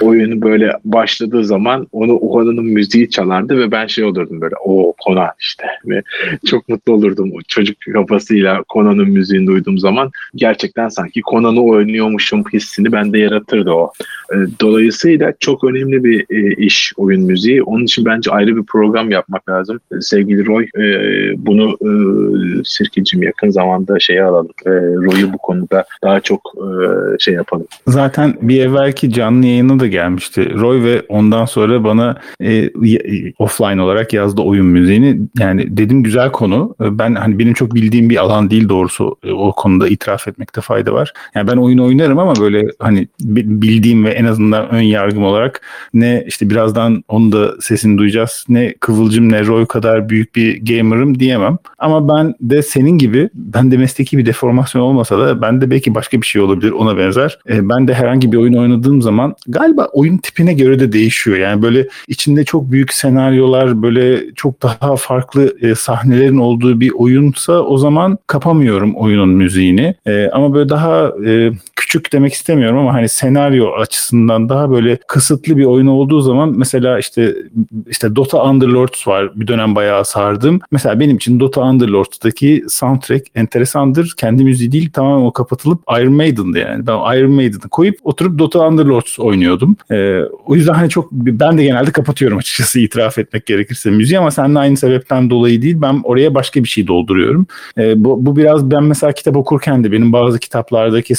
oyunu böyle başladığı zaman onu Conan'ın müziği çalardı ve ben şey olurdum böyle o Conan işte. Ve çok mutlu olurdum çocuk kafasıyla Conan'ın müziğini duyduğum zaman. Gerçekten sanki Conan'ı oynuyormuşum hissini bende yaratırdı o. E, dolayısıyla çok önemli bir e, iş oyun müziği. Onun için bence ayrı bir program yapmak lazım. E, sevgili Roy bunu Sirkeciğim yakın zamanda şeye alalım. Roy'u bu konuda daha çok şey yapalım. Zaten bir evvelki canlı yayına da gelmişti. Roy ve ondan sonra bana e, offline olarak yazdı oyun müziğini. Yani dedim güzel konu. Ben hani benim çok bildiğim bir alan değil doğrusu. O konuda itiraf etmekte fayda var. Yani ben oyun oynarım ama böyle hani bildiğim ve en azından ön yargım olarak ne işte birazdan onu da sesini duyacağız. Ne Kıvılcım ne Roy kadar büyük bir gamer'ım diyemem. Ama ben de senin gibi ben de mesleki bir deformasyon olmasa da ben de belki başka bir şey olabilir ona benzer. E, ben de herhangi bir oyun oynadığım zaman galiba oyun tipine göre de değişiyor. Yani böyle içinde çok büyük senaryolar böyle çok daha farklı e, sahnelerin olduğu bir oyunsa o zaman kapamıyorum oyunun müziğini. E, ama böyle daha e, küçük demek istemiyorum ama hani senaryo açısından daha böyle kısıtlı bir oyun olduğu zaman mesela işte işte Dota Underlords var bir dönem bayağı sardım. Mesela benim için Dota Underlords'daki soundtrack enteresandır. Kendi müziği değil tamamen o kapatılıp Iron Maiden'dı yani. Ben Iron Maiden'ı koyup oturup Dota Underlords oynuyordum. Ee, o yüzden hani çok ben de genelde kapatıyorum açıkçası itiraf etmek gerekirse müziği ama seninle aynı sebepten dolayı değil. Ben oraya başka bir şey dolduruyorum. Ee, bu, bu biraz ben mesela kitap okurken de benim bazı kitaplardaki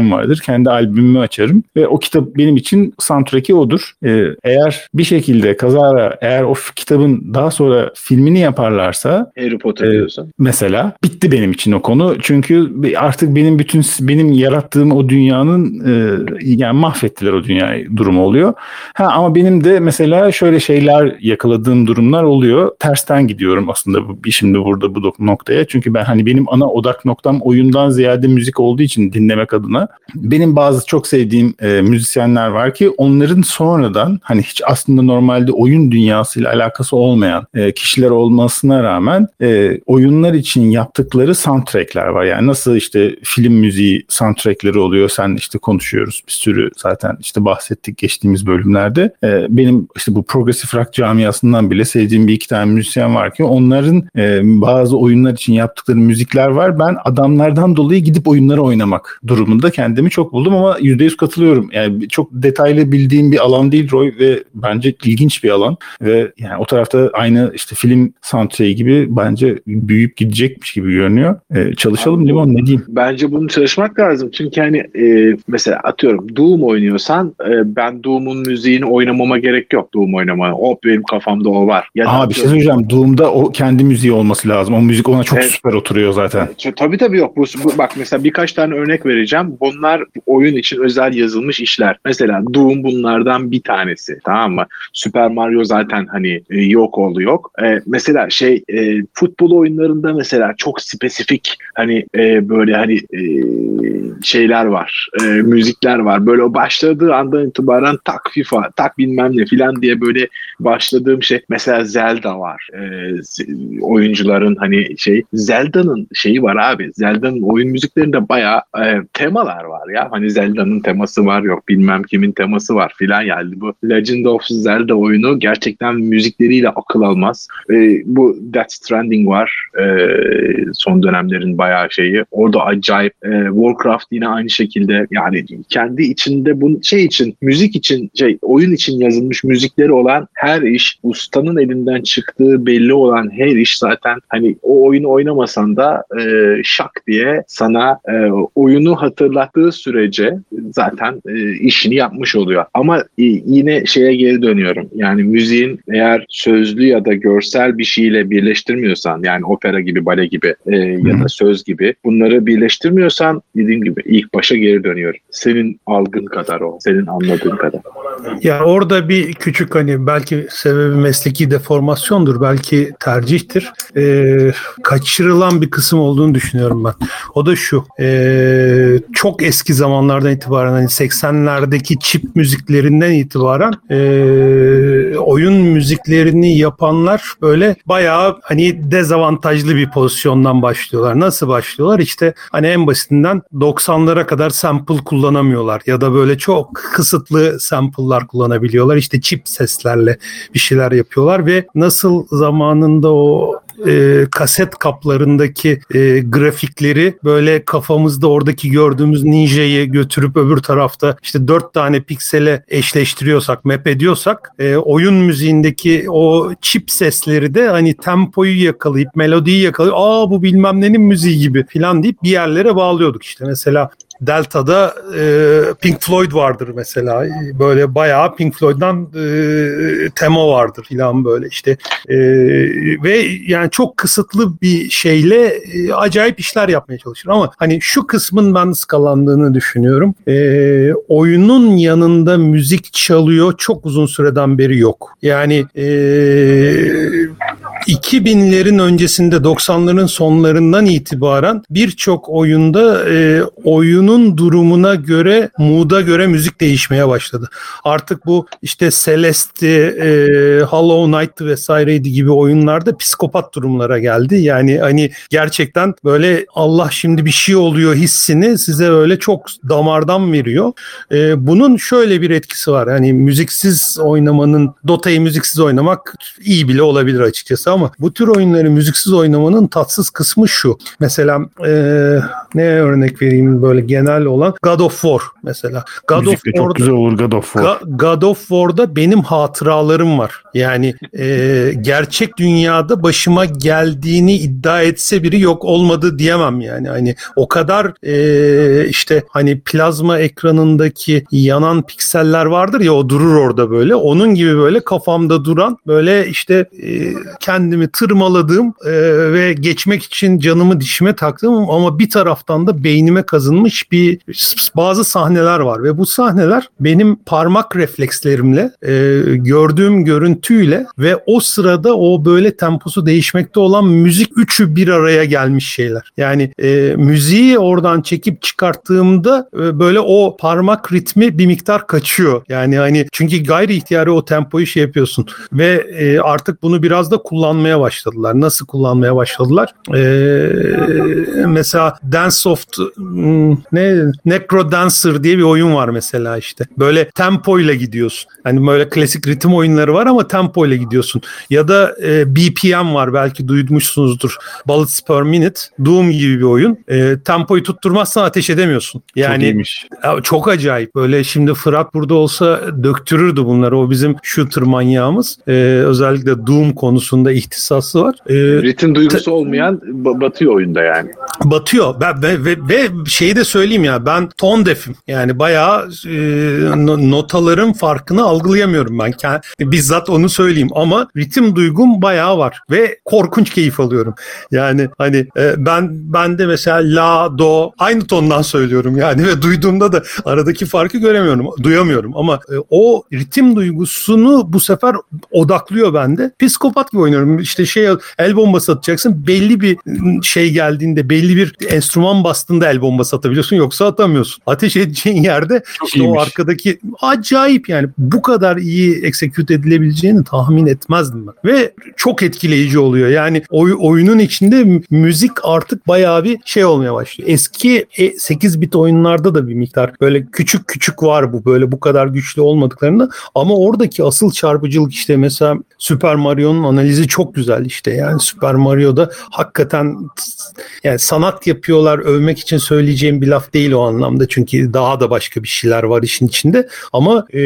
soundtracklerim vardır. Kendi albümümü açarım ve o kitap benim için soundtrack'i odur. Ee, eğer bir şekilde kazara eğer o kitabın daha sonra filmini yaparlarsa Harry Potter e, diyorsun. Mesela bitti benim için o konu. Çünkü artık benim bütün benim yarattığım o dünyanın e, yani mahvettiler o dünyayı durumu oluyor. Ha ama benim de mesela şöyle şeyler yakaladığım durumlar oluyor. Tersten gidiyorum aslında bu, şimdi burada bu noktaya. Çünkü ben hani benim ana odak noktam oyundan ziyade müzik olduğu için dinlemek adına benim bazı çok sevdiğim e, müzisyenler var ki onların sonradan hani hiç aslında normalde oyun dünyasıyla alakası olmayan e, kişiler olmasına rağmen e, oyunlar için yaptıkları soundtrackler var. Yani nasıl işte film müziği soundtrackleri oluyor. Sen işte konuşuyoruz bir sürü zaten işte bahsettik geçtiğimiz bölümlerde. E, benim işte bu progressive rock camiasından bile sevdiğim bir iki tane müzisyen var ki onların e, bazı oyunlar için yaptıkları müzikler var. Ben adamlardan dolayı gidip oyunları oynamak durumunda kendimi çok buldum ama %100 katılıyorum. Yani çok detaylı bildiğim bir alan değil Roy ve bence ilginç bir alan ve yani o tarafta aynı işte film soundtrack'i gibi bence büyüyüp gidecekmiş gibi görünüyor. Ee, çalışalım Limon ne diyeyim? Bence bunu çalışmak lazım. Çünkü hani e, mesela atıyorum Doom oynuyorsan e, ben Doom'un müziğini oynamama gerek yok Doom oynamana. O benim kafamda o var. Ya Aa, bir şey söyleyeceğim. Doom'da o kendi müziği olması lazım. O müzik ona çok evet. süper oturuyor zaten. E, tabii tabii yok. Bu, bu, bak mesela birkaç tane örnek vereceğim. Onlar oyun için özel yazılmış işler. Mesela Doom bunlardan bir tanesi tamam mı? Super Mario zaten hani e, yok oldu yok. E, mesela şey e, futbol oyunlarında mesela çok spesifik hani e, böyle hani e, şeyler var. E, müzikler var. Böyle başladığı andan itibaren tak FIFA, tak bilmem ne filan diye böyle başladığım şey. Mesela Zelda var. E, oyuncuların hani şey Zelda'nın şeyi var abi. Zelda'nın oyun müziklerinde bayağı e, temalar var ya. Hani Zelda'nın teması var yok bilmem kimin teması var filan yani bu Legend of Zelda oyunu gerçekten müzikleriyle akıl almaz. E, bu Death Stranding var. E, son dönemlerin bayağı şeyi. Orada acayip e, Warcraft yine aynı şekilde yani kendi içinde bu şey için müzik için şey oyun için yazılmış müzikleri olan her iş ustanın elinden çıktığı belli olan her iş zaten hani o oyunu oynamasan da e, şak diye sana e, oyunu hatırlattığı sürece zaten e, işini yapmış oluyor. Ama e, yine şeye geri dönüyorum. Yani müziğin eğer sözlü ya da görsel bir şeyle birleştirmiyorsan yani opera gibi, bale gibi e, ya da söz gibi bunları birleştirmiyorsan dediğim gibi ilk başa geri dönüyorum. Senin algın kadar o, senin anladığın kadar. Ya orada bir küçük hani belki sebebi mesleki deformasyondur, belki tercihtir. Ee, kaçırılan bir kısım olduğunu düşünüyorum ben. O da şu. E, çok eski zamanlardan itibaren hani 80'lerdeki çip müziklerinden itibaren e, oyun müziklerini yapanlar böyle bayağı hani dezavantajlı bir pozisyondan başlıyorlar. Nasıl başlıyorlar? İşte hani en basitinden 90'lara kadar sample kullanamıyorlar ya da böyle çok kısıtlı sample'lar kullanabiliyorlar. İşte çip seslerle bir şeyler yapıyorlar ve nasıl zamanında o e, kaset kaplarındaki e, grafikleri böyle kafamızda oradaki gördüğümüz ninja'yı götürüp öbür tarafta işte dört tane piksele eşleştiriyorsak, map ediyorsak e, oyun müziğindeki o çip sesleri de hani tempoyu yakalayıp melodiyi yakalayıp aa bu bilmem nenin müziği gibi filan deyip bir yerlere bağlıyorduk işte. Mesela Delta'da e, Pink Floyd vardır mesela. Böyle bayağı Pink Floyd'dan e, tema vardır filan böyle işte. E, ve yani çok kısıtlı bir şeyle e, acayip işler yapmaya çalışır. Ama hani şu kısmın ben skalandığını düşünüyorum. E, oyunun yanında müzik çalıyor çok uzun süreden beri yok. Yani e, 2000'lerin öncesinde 90'ların sonlarından itibaren birçok oyunda e, oyunun durumuna göre mood'a göre müzik değişmeye başladı. Artık bu işte Celeste, e, Hollow Knight vesaireydi gibi oyunlarda psikopat durumlara geldi. Yani hani gerçekten böyle Allah şimdi bir şey oluyor hissini size öyle çok damardan veriyor. E, bunun şöyle bir etkisi var. Hani müziksiz oynamanın Dota'yı müziksiz oynamak iyi bile olabilir açıkçası ama bu tür oyunları müziksiz oynamanın tatsız kısmı şu. Mesela e, ne örnek vereyim böyle genel olan God of War mesela. God Müzik de of çok War'da, güzel olur God of War. Ga- God of War'da benim hatıralarım var. Yani e, gerçek dünyada başıma geldiğini iddia etse biri yok olmadı diyemem yani. Hani o kadar e, işte hani plazma ekranındaki yanan pikseller vardır ya o durur orada böyle. Onun gibi böyle kafamda duran böyle işte e, kendimi tırmaladığım e, ve geçmek için canımı dişime taktığım ama bir taraftan da beynime kazınmış bir bazı sahneler var ve bu sahneler benim parmak reflekslerimle e, gördüğüm görüntüyle ve o sırada o böyle temposu değişmekte olan müzik üçü bir araya gelmiş şeyler. Yani e, müziği oradan çekip çıkarttığımda e, böyle o parmak ritmi bir miktar kaçıyor. Yani hani çünkü gayri ihtiyari o tempoyu şey yapıyorsun ve e, artık bunu biraz da kullanmaya başladılar. Nasıl kullanmaya başladılar? E, mesela Dance of hmm, ne Necro Dancer diye bir oyun var mesela işte. Böyle tempo ile gidiyorsun. Hani böyle klasik ritim oyunları var ama tempo ile gidiyorsun. Ya da e, BPM var belki duymuşsunuzdur. Bullets per minute. Doom gibi bir oyun. E, tempoyu tutturmazsan ateş edemiyorsun. Çok Yani iyiymiş. ya çok acayip. Böyle şimdi Fırat burada olsa döktürürdü bunları. O bizim shooter manyağımız. Ee, özellikle Doom konusunda ihtisası var. Ee, Ritim duygusu olmayan ba- batıyor oyunda yani. batıyor. Ben, ve, ve, ve şeyi de söyleyeyim ya ben ton defim. Yani bayağı e, no- notaların farkını algılayamıyorum ben. Kend- bizzat onu söyleyeyim ama ritim duygum bayağı var ve korkunç keyif alıyorum. Yani hani e, ben ben de mesela la do aynı tondan söylüyorum yani ve duyduğumda da aradaki farkı göremiyorum, duyamıyorum ama e, o ritim duygusunu bu sefer odaklıyor bende. Psikopat gibi oynuyorum. İşte şey el bombası atacaksın. Belli bir şey geldiğinde, belli bir enstrüman bastığında el bombası atabiliyorsun yoksa atamıyorsun. Ateş edeceğin yerde işte o iyiymiş. arkadaki acayip yani bu kadar iyi execute edilebileceğini tahmin etmezdim ben. Ve çok etkileyici oluyor. Yani oy- oyunun içinde müzik artık bayağı bir şey olmaya başlıyor. Eski e, 8 bit oyunlarda da bir miktar böyle küçük küçük var bu böyle bu kadar güçlü olmadıklarında ama oradaki asıl çarpıcılık işte mesela Super Mario'nun analizi çok güzel işte yani Super Mario'da hakikaten yani sanat yapıyorlar övmek için söyleyeceğim bir laf değil o anlamda çünkü daha da başka bir şeyler var işin içinde ama e,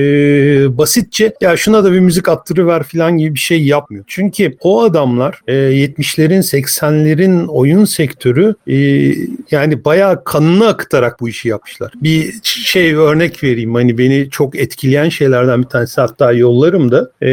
basitçe ya şuna da bir müzik attırıver falan gibi bir şey yapmıyor. Çünkü o adamlar e, 70'lerin 80'lerin oyun sektörü e, yani bayağı kanını akıtarak bu işi yapmışlar. Bir şey örnek vereyim hani beni çok etkileyen şeylerden bir tanesi hatta yollarım da e,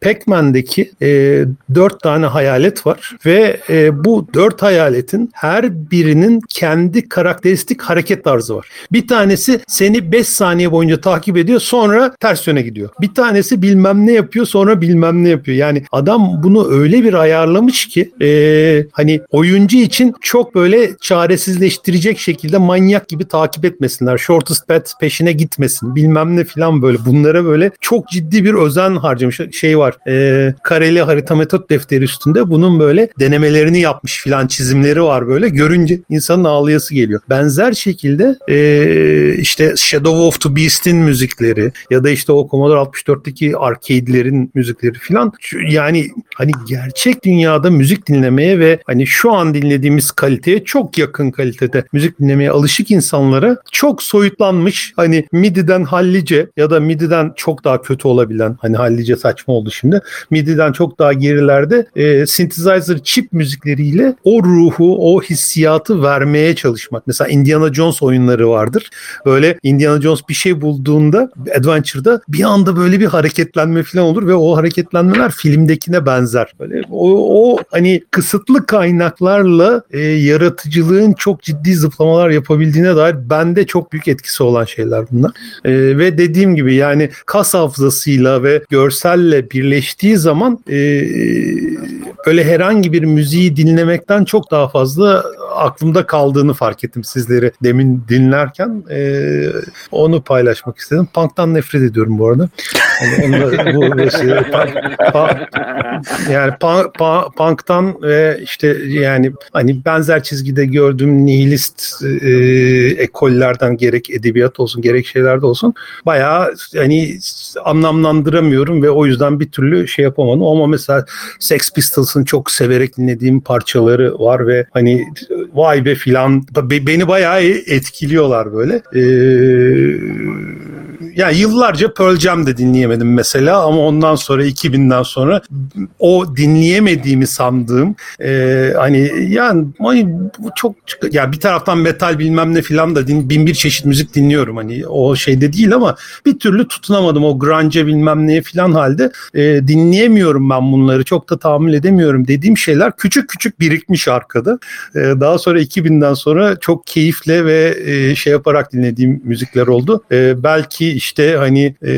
Pac-Man'deki e, dört tane hayalet var ve e, bu dört hayaletin her birinin kendi karakteristik hareket tarzı var. Bir tanesi seni 5 saniye boyunca takip ediyor sonra ters yöne gidiyor. Bir tanesi bilmem ne yapıyor sonra bilmem ne yapıyor. Yani adam bunu öyle bir ayarlamış ki e, hani oyuncu için çok böyle çaresizleştirecek şekilde manyak gibi takip etmesinler. Shortest path peşine gitmesin bilmem ne falan böyle. Bunlara böyle çok ciddi bir özen harcamış şey var. E, kareli harita metot defteri üstünde bunun böyle denemelerini yapmış filan çizimleri var böyle. Görünce insanın ağlayası geliyor. Benzer şekilde e, işte Shadow of the Beast'in müzikleri ya da işte o Commodore 64'teki arcade'lerin müzikleri filan yani hani gerçek dünyada müzik dinlemeye ve hani şu an dinlediğimiz kaliteye çok yakın kalitede müzik dinlemeye alışık insanlara çok soyutlanmış hani MIDI'den hallice ya da MIDI'den çok daha kötü olabilen hani hallice saçma oldu şimdi MIDI'den çok daha gerilerde e, synthesizer chip müzikleriyle o ruhu o hissiyatı vermeye çalışmak. Mesela Indiana Jones oyunları vardır. Böyle Indiana Jones bir şey bulduğunda Adventure'da bir anda böyle bir hareketlenme falan olur ve o hareketlenmeler filmdekine benzer. Böyle o, o hani kısıtlı kaynaklarla e, yaratıcılığın çok ciddi zıplamalar yapabildiğine dair bende çok büyük etkisi olan şeyler bunlar. E, ve dediğim gibi yani kas hafızasıyla ve görselle birleştiği zaman e, böyle herhangi bir müziği dinlemekten çok daha fazla aklımda kaldığını fark ettim sizleri demin dinlerken. E, onu paylaşmak istedim. Punk'tan nefret ediyorum bu arada. Yani, bu vesile- pa- pa- yani pa- pa- punk'tan ve işte yani hani benzer çizgide gördüğüm nihilist e, ekollerden gerek edebiyat olsun gerek şeylerde olsun bayağı hani anlamlandıramıyorum ve o yüzden bir türlü şey yapamadım ama mesela Sex Pistols'ın çok severek dinlediğim parçaları var ve hani vay be filan be- beni bayağı etkiliyorlar böyle. Ee, yani yıllarca Pearl Jam de dinleyemedim mesela ama ondan sonra 2000'den sonra o dinleyemediğimi sandığım e, hani yani hani çok ya bir taraftan metal bilmem ne filan da din, bin bir çeşit müzik dinliyorum hani o şeyde değil ama bir türlü tutunamadım o grunge bilmem neye filan halde e, dinleyemiyorum ben bunları çok da tahammül edemiyorum dediğim şeyler küçük küçük birikmiş arkada. E, daha sonra 2000'den sonra çok keyifle ve e, şey yaparak dinlediğim müzikler oldu. E, belki işte hani e,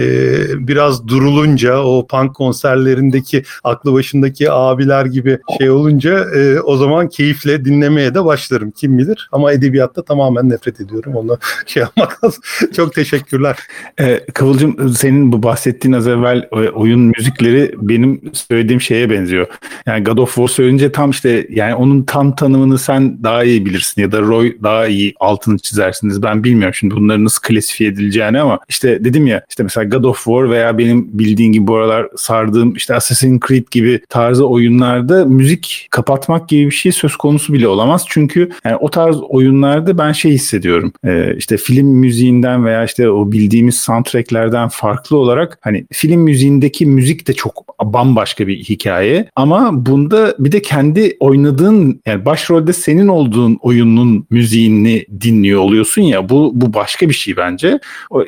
biraz durulunca o punk konserlerindeki aklı başındaki abiler gibi şey olunca e, o zaman keyifle dinlemeye de başlarım kim bilir. Ama edebiyatta tamamen nefret ediyorum. Onu şey yapmak lazım. Çok teşekkürler. Ee, Kıvılcım senin bu bahsettiğin az evvel e, oyun müzikleri benim söylediğim şeye benziyor. Yani God of War söyleyince tam işte yani onun tam tanımını sen daha iyi bilirsin ya da Roy daha iyi altını çizersiniz. Ben bilmiyorum şimdi bunların nasıl klasifiye edileceğini ama işte dedim ya işte mesela God of War veya benim bildiğin gibi bu aralar sardığım işte Assassin's Creed gibi tarzı oyunlarda müzik kapatmak gibi bir şey söz konusu bile olamaz. Çünkü yani o tarz oyunlarda ben şey hissediyorum. Ee, işte film müziğinden veya işte o bildiğimiz soundtracklerden farklı olarak hani film müziğindeki müzik de çok bambaşka bir hikaye. Ama bunda bir de kendi oynadığın yani başrolde senin olduğun oyunun müziğini dinliyor oluyorsun ya bu bu başka bir şey bence. O,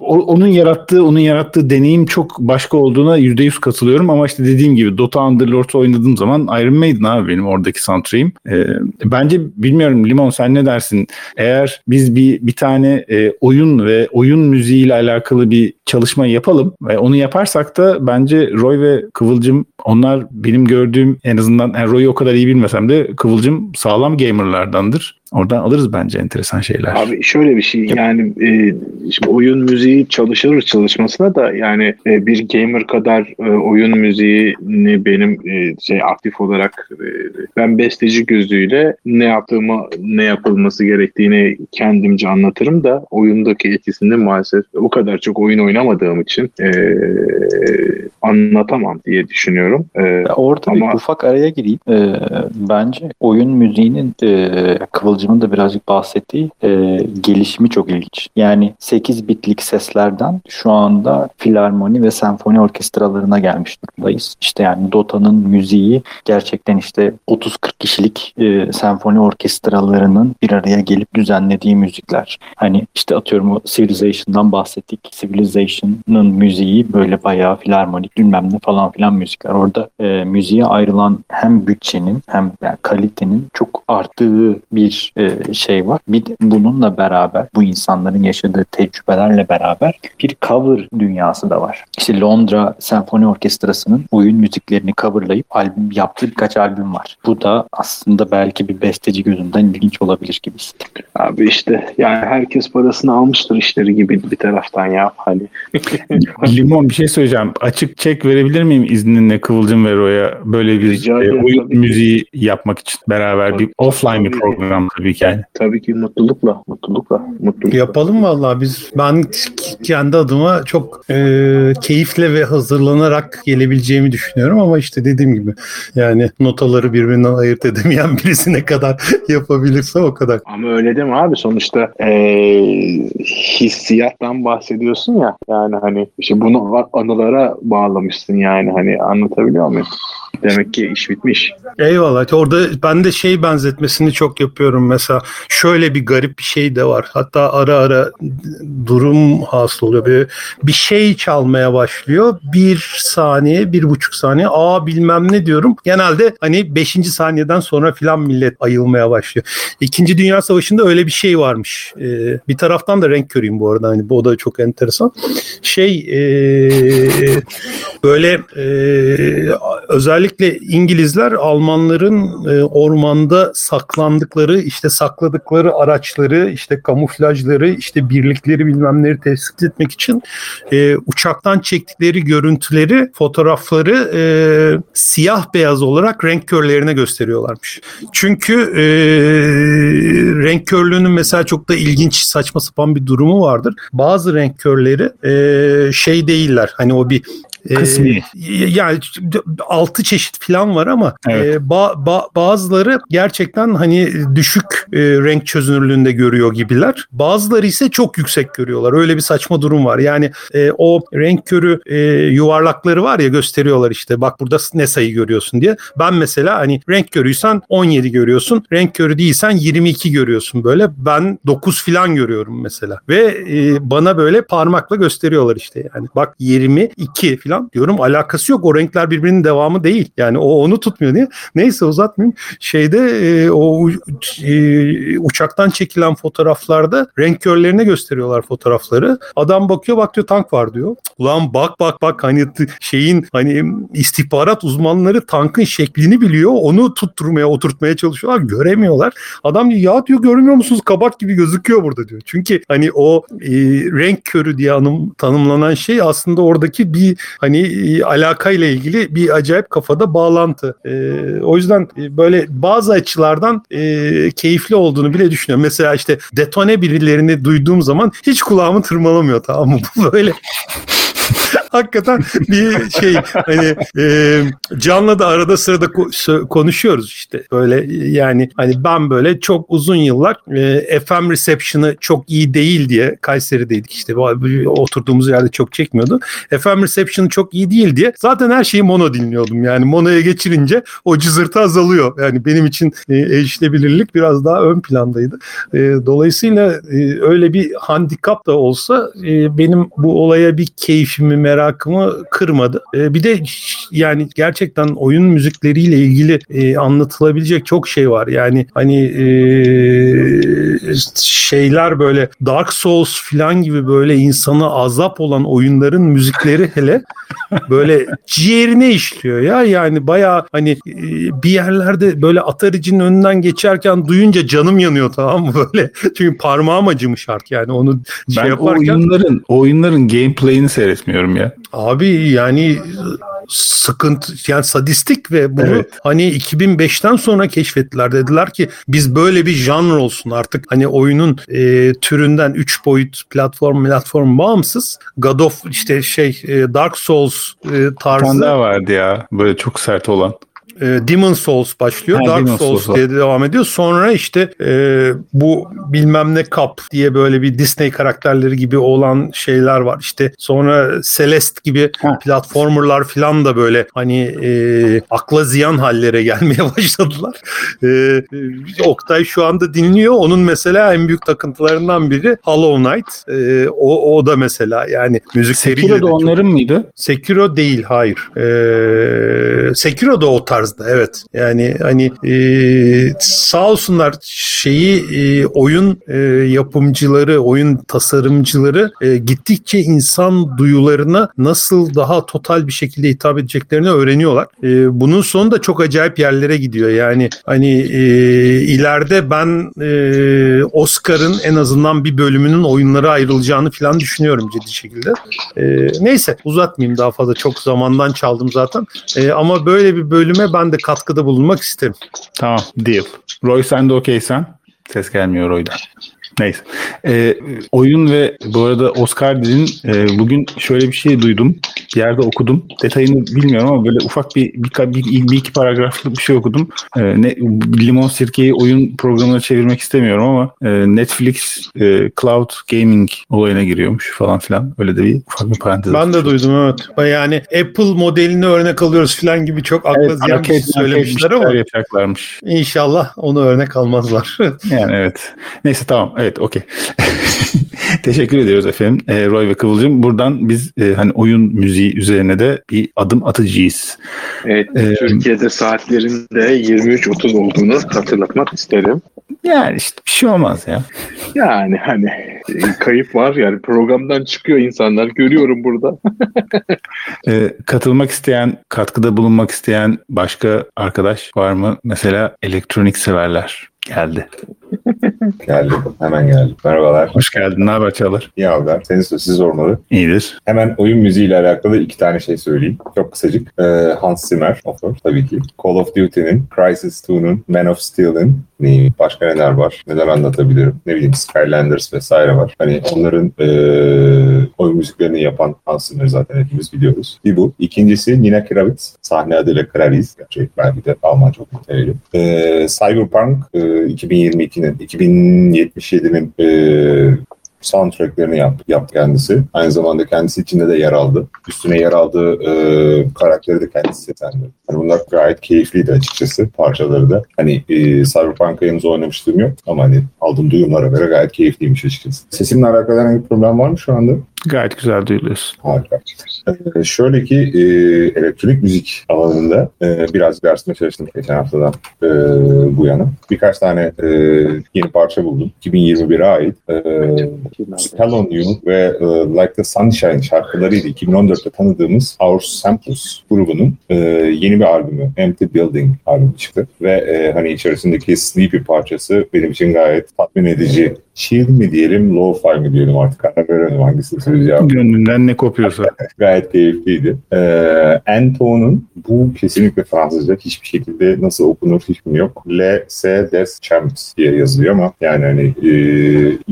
onun yarattığı onun yarattığı deneyim çok başka olduğuna %100 katılıyorum ama işte dediğim gibi Dota Underlord oynadığım zaman Iron Maiden abi benim oradaki soundtrack'im. Ee, bence bilmiyorum Limon sen ne dersin? Eğer biz bir bir tane e, oyun ve oyun müziği ile alakalı bir çalışma yapalım ve onu yaparsak da bence Roy ve Kıvılcım onlar benim gördüğüm en azından yani Roy'u o kadar iyi bilmesem de Kıvılcım sağlam gamerlardandır. Oradan alırız bence enteresan şeyler. Abi şöyle bir şey yani e, şimdi oyun müziği çalışır çalışmasına da yani e, bir gamer kadar e, oyun müziğini benim e, şey aktif olarak e, ben besteci gözüyle ne yaptığımı ne yapılması gerektiğini kendimce anlatırım da oyundaki etkisini maalesef o kadar çok oyun oynamadığım için e, anlatamam diye düşünüyorum. E, Orada ama... bir ufak araya gireyim. E, bence oyun müziğinin e, Kıvılcım'ın da birazcık bahsettiği e, gelişimi çok ilginç. Yani 8 bitlik seslerden şu anda filarmoni ve senfoni orkestralarına gelmiş durumdayız. İşte yani Dota'nın müziği gerçekten işte 30-40 kişilik e, senfoni orkestralarının bir araya gelip düzenlediği müzikler. Hani işte atıyorum o Civilization'dan bahsettik. Civilization'ın müziği böyle bayağı filarmonik bilmem ne falan filan müzikler. Orada e, müziğe ayrılan hem bütçenin hem yani kalitenin çok arttığı bir e, şey var. Bir de bununla beraber bu insanların yaşadığı tecrübelerle beraber bir cover dünyası da var. İşte Londra Senfoni Orkestrası'nın oyun müziklerini coverlayıp albüm yaptığı birkaç albüm var. Bu da aslında belki bir besteci gözünden ilginç olabilir gibi. Abi işte yani herkes parasını almıştır işleri gibi bir taraftan ya hani. Limon bir şey söyleyeceğim. Açık çek verebilir miyim izninle Kıvılcım ve Roya böyle bir e, oyun müziği yapmak için beraber bir offline bir program tabii ki yani. Tabii ki mutlulukla, mutlulukla, mutlulukla. Yapalım vallahi biz ben kendi adıma çok e, keyifle ve hazırlanarak gelebileceğimi düşünüyorum ama işte dediğim gibi yani notaları birbirinden ayırt edemeyen birisine kadar yapabilirse o kadar. Ama öyle deme abi sonuçta e, hissiyattan bahsediyorsun ya yani hani işte bunu anılara bağlamışsın yani hani anlatabiliyor muyum? Demek ki iş bitmiş. Eyvallah. Orada ben de şey benzetmesini çok yapıyorum mesela. Şöyle bir garip bir şey de var. Hatta ara ara durum hasıl oluyor. Bir, bir şey çalmaya başlıyor. Bir saniye, bir buçuk saniye. Aa bilmem ne diyorum. Genelde hani beşinci saniyeden sonra filan millet ayılmaya başlıyor. İkinci Dünya Savaşı'nda öyle bir şey varmış. Ee, bir taraftan da renk körüyüm bu arada. Hani bu da çok enteresan. Şey ee, böyle ee, özellikle özellikle İngilizler Almanların e, ormanda saklandıkları işte sakladıkları araçları işte kamuflajları işte birlikleri bilmemleri tespit etmek için e, uçaktan çektikleri görüntüleri fotoğrafları e, siyah beyaz olarak renk körlerine gösteriyorlarmış. Çünkü e, renk körlüğünün mesela çok da ilginç saçma sapan bir durumu vardır. Bazı renk körleri e, şey değiller hani o bir Kısmi. E, yani altı çeşit falan var ama evet. e, ba, ba, bazıları gerçekten hani düşük e, renk çözünürlüğünde görüyor gibiler. Bazıları ise çok yüksek görüyorlar. Öyle bir saçma durum var. Yani e, o renk körü e, yuvarlakları var ya gösteriyorlar işte bak burada ne sayı görüyorsun diye. Ben mesela hani renk körüysen 17 görüyorsun. Renk körü değilsen 22 görüyorsun böyle. Ben 9 falan görüyorum mesela. Ve e, bana böyle parmakla gösteriyorlar işte yani. Bak 22 falan falan diyorum alakası yok. O renkler birbirinin devamı değil. Yani o onu tutmuyor diye. Neyse uzatmayayım. Şeyde e, o e, uçaktan çekilen fotoğraflarda renk körlerine gösteriyorlar fotoğrafları. Adam bakıyor bak diyor tank var diyor. Ulan bak bak bak hani şeyin hani istihbarat uzmanları tankın şeklini biliyor. Onu tutturmaya oturtmaya çalışıyorlar. Göremiyorlar. Adam diyor ya diyor görmüyor musunuz kabak gibi gözüküyor burada diyor. Çünkü hani o e, renk körü diye anım, tanımlanan şey aslında oradaki bir hani e, alakayla ilgili bir acayip kafada bağlantı. E, o yüzden e, böyle bazı açılardan e, keyifli keyifli olduğunu bile düşünüyorum. Mesela işte detone birilerini duyduğum zaman hiç kulağımı tırmalamıyor tamam mı? Bu böyle hakikaten bir şey hani e, Can'la da arada sırada ko- konuşuyoruz işte böyle yani hani ben böyle çok uzun yıllar e, FM reception'ı çok iyi değil diye Kayseri'deydik işte oturduğumuz yerde çok çekmiyordu. FM reception'ı çok iyi değil diye zaten her şeyi mono dinliyordum yani monoya geçirince o cızırtı azalıyor. Yani benim için e, erişilebilirlik biraz daha ön plandaydı. E, dolayısıyla e, öyle bir handikap da olsa e, benim bu olaya bir keyfimi merak merakımı kırmadı. E, bir de yani gerçekten oyun müzikleriyle ilgili e, anlatılabilecek çok şey var. Yani hani e, şeyler böyle Dark Souls falan gibi böyle insana azap olan oyunların müzikleri hele böyle ciğerine işliyor ya. Yani baya hani e, bir yerlerde böyle Atari'cinin önünden geçerken duyunca canım yanıyor tamam mı böyle. Çünkü parmağım acımış artık yani onu şey ben yaparken. oyunların, oyunların gameplay'ini seyretmiyorum ya. Abi yani sıkıntı yani sadistik ve bunu evet. hani 2005'ten sonra keşfettiler. Dediler ki biz böyle bir janr olsun artık hani oyunun e, türünden 3 boyut platform platform bağımsız God of işte şey e, Dark Souls e, tarzı. Bir vardı ya böyle çok sert olan e, Demon Souls başlıyor. Ha, Dark Demon Souls, Souls diye devam ediyor. Sonra işte e, bu bilmem ne Cup diye böyle bir Disney karakterleri gibi olan şeyler var. İşte sonra Celeste gibi ha. platformerlar falan da böyle hani e, akla ziyan hallere gelmeye başladılar. E, e, Oktay şu anda dinliyor. Onun mesela en büyük takıntılarından biri Hollow Knight. E, o, o da mesela yani müzik Sekiro da onların çok... mıydı? Sekiro değil hayır. E, Sekiro da o tarz tarzda evet. Yani hani e, sağ olsunlar şeyi e, oyun e, yapımcıları, oyun tasarımcıları e, gittikçe insan duyularına nasıl daha total bir şekilde hitap edeceklerini öğreniyorlar. E, bunun sonu da çok acayip yerlere gidiyor. Yani hani e, ileride ben e, Oscar'ın en azından bir bölümünün oyunlara ayrılacağını falan düşünüyorum ciddi şekilde. E, neyse uzatmayayım daha fazla çok zamandan çaldım zaten. E, ama böyle bir bölüme ben de katkıda bulunmak isterim. Tamam deal. Roy sen de okeysen. Ses gelmiyor Roy'dan. Neyse. Ee, oyun ve bu arada Oscar dedin. E, bugün şöyle bir şey duydum. Bir yerde okudum. Detayını bilmiyorum ama böyle ufak bir bir, bir, bir iki paragraflık bir şey okudum. E, ne, limon sirkeyi oyun programına çevirmek istemiyorum ama e, Netflix e, Cloud Gaming olayına giriyormuş falan filan. Öyle de bir ufak bir parantez. Ben de duydum evet. Yani Apple modelini örnek alıyoruz filan gibi çok akla evet, ziyan bir şey söylemişler ama yapacaklarmış. İnşallah onu örnek almazlar. yani evet. Neyse tamam. Evet Evet okey. Teşekkür ediyoruz efendim. E, Roy ve Kıvılcım. Buradan biz e, hani oyun müziği üzerine de bir adım atıcıyız. Evet. Ee, Türkiye'de saatlerin de 23.30 olduğunu hatırlatmak isterim. Yani işte bir şey olmaz ya. Yani hani e, kayıp var yani programdan çıkıyor insanlar görüyorum burada. e, katılmak isteyen, katkıda bulunmak isteyen başka arkadaş var mı? Mesela elektronik severler geldi. geldim. Hemen geldim. Merhabalar. Hoş geldin. Ne haber Çağlar? İyi haber. Senin siz olmalı. İyidir. Hemen oyun müziği ile alakalı iki tane şey söyleyeyim. Çok kısacık. Ee, Hans Zimmer of tabii ki. Call of Duty'nin, Crysis 2'nun, Man of Steel'in başka neler var? Neler anlatabilirim? Ne bileyim Skylanders vesaire var. Hani onların e, oyun müziklerini yapan Hans Zimmer zaten hepimiz biliyoruz. Bir bu. İkincisi Nina Kravitz. Sahne adıyla Kravis. Gerçek belki de Almanca muhtemelen. E, Cyberpunk e, 2022'nin 2077'nin e, soundtracklerini yaptı, yaptı kendisi. Aynı zamanda kendisi içinde de yer aldı. Üstüne yer aldığı e, karakteri de kendisi seslendirdi. Yani bunlar gayet keyifliydi açıkçası parçaları da. Hani e, Cyberpunk'a henüz oynamıştım yok ama hani aldığım duyumlara göre gayet keyifliymiş açıkçası. Sesimle alakalı herhangi bir problem var mı şu anda? Gayet güzel duyuluyorsun. Harika. Ee, şöyle ki e, elektronik müzik alanında e, biraz dersime çalıştım geçen haftadan e, bu yana. Birkaç tane e, yeni parça buldum. 2021'e ait. E, Spell on You ve e, Like the Sunshine şarkılarıyla 2014'te tanıdığımız Our Samples grubunun e, yeni bir albümü Empty Building albümü çıktı. Ve e, hani içerisindeki Sleepy parçası benim için gayet tatmin edici chill mi diyelim, lo-fi mi diyelim artık karar verelim hangisini söyleyeceğim. Gönlünden ne kopuyorsa. Gayet keyifliydi. Ee, Anton'un bu kesinlikle Fransızca hiçbir şekilde nasıl okunur bilmiyorum yok. L, S, Des, Champs diye yazıyor ama yani hani e,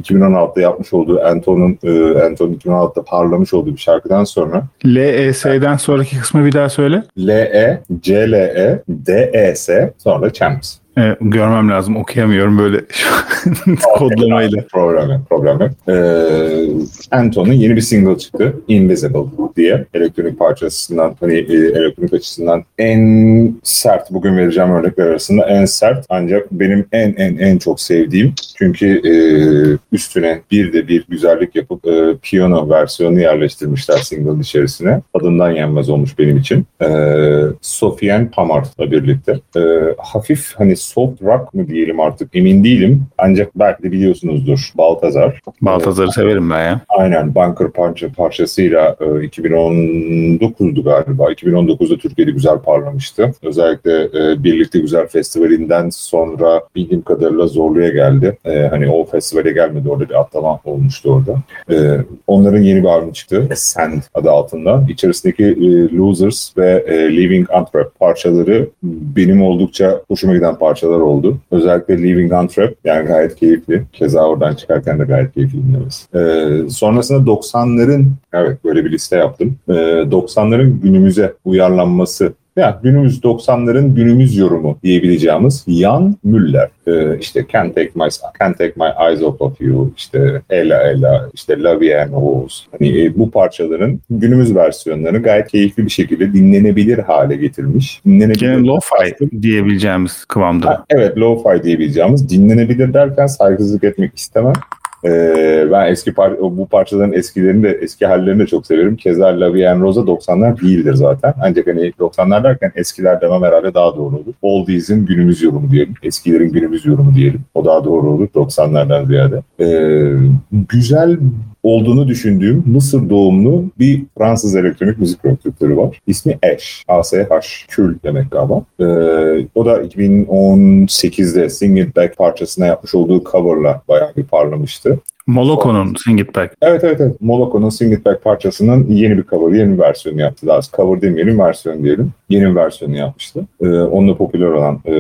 2016'da yapmış olduğu Anton'un e, Anton 2016'da parlamış olduğu bir şarkıdan sonra L, E, S'den sonraki kısmı bir daha söyle. L, E, C, L, E, D, E, S sonra Champs. Evet, görmem lazım. Okuyamıyorum böyle kodlamayla. Problem yok, problem yok. Ee, Anton'un yeni bir single çıktı. Invisible diye. Elektronik parçasından, hani e, elektronik açısından en sert, bugün vereceğim örnekler arasında en sert ancak benim en en en çok sevdiğim. Çünkü e, üstüne bir de bir güzellik yapıp e, piyano versiyonu yerleştirmişler single'ın içerisine. Adından yenmez olmuş benim için. E, Sofiane Pamart'la birlikte. E, hafif hani soft rock mı diyelim artık emin değilim. Ancak belki de biliyorsunuzdur Baltazar. Baltazar'ı severim ben ya. Aynen Bunker parça parçasıyla e, 2019'du galiba. 2019'da Türkiye'de güzel parlamıştı. Özellikle e, Birlikte Güzel Festivali'nden sonra bildiğim kadarıyla Zorlu'ya geldi. E, hani o festivale gelmedi orada bir atlama olmuştu orada. E, onların yeni bir albümü çıktı. Sand adı altında. İçerisindeki e, Losers ve e, Leaving Antwerp parçaları benim oldukça hoşuma giden parçalar oldu. Özellikle Leaving Antwerp yani gayet keyifli. Keza oradan çıkarken de gayet keyifli dinlemesi. E, sonrasında 90'ların evet böyle bir liste yaptım. E, 90'ların günümüze uyarlanması ya günümüz 90'ların günümüz yorumu diyebileceğimiz Jan Müller. Ee, işte Can't Take My Can't Take My Eyes Off of You, işte Ella Ella, işte La Vie en Rose. Hani e, bu parçaların günümüz versiyonlarını gayet keyifli bir şekilde dinlenebilir hale getirmiş. Dinlenebilir. Lo-fi diyebileceğimiz kıvamda. Ha, evet lo-fi diyebileceğimiz. Dinlenebilir derken saygısızlık etmek istemem. Ee, ben eski par bu parçaların eskilerini de eski hallerini de çok severim. Keza La Vie Rosa 90'lar değildir zaten. Ancak hani 90'lar derken eskiler demem herhalde daha doğru olur. Oldies'in günümüz yorumu diyelim. Eskilerin günümüz yorumu diyelim. O daha doğru olur 90'lardan ziyade. Ee, güzel olduğunu düşündüğüm Mısır doğumlu bir Fransız elektronik müzik prodüktörü var. İsmi Ash. A-S-H. Kül demek galiba. Ee, o da 2018'de Sing It Back parçasına yapmış olduğu coverla bayağı bir parlamıştı. Moloko'nun Sing It Back. Evet evet evet. Moloko'nun Sing It Back parçasının yeni bir cover, yeni bir versiyonu yaptı. Daha cover demeyelim, versiyon diyelim. Yeni versiyonu yapmıştı. Ee, onunla popüler olan e,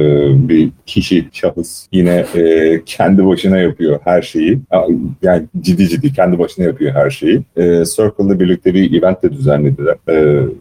bir kişi, şahıs yine e, kendi başına yapıyor her şeyi. Yani ciddi ciddi kendi başına yapıyor her şeyi. E, Circle'da birlikte bir event de düzenlediler. E,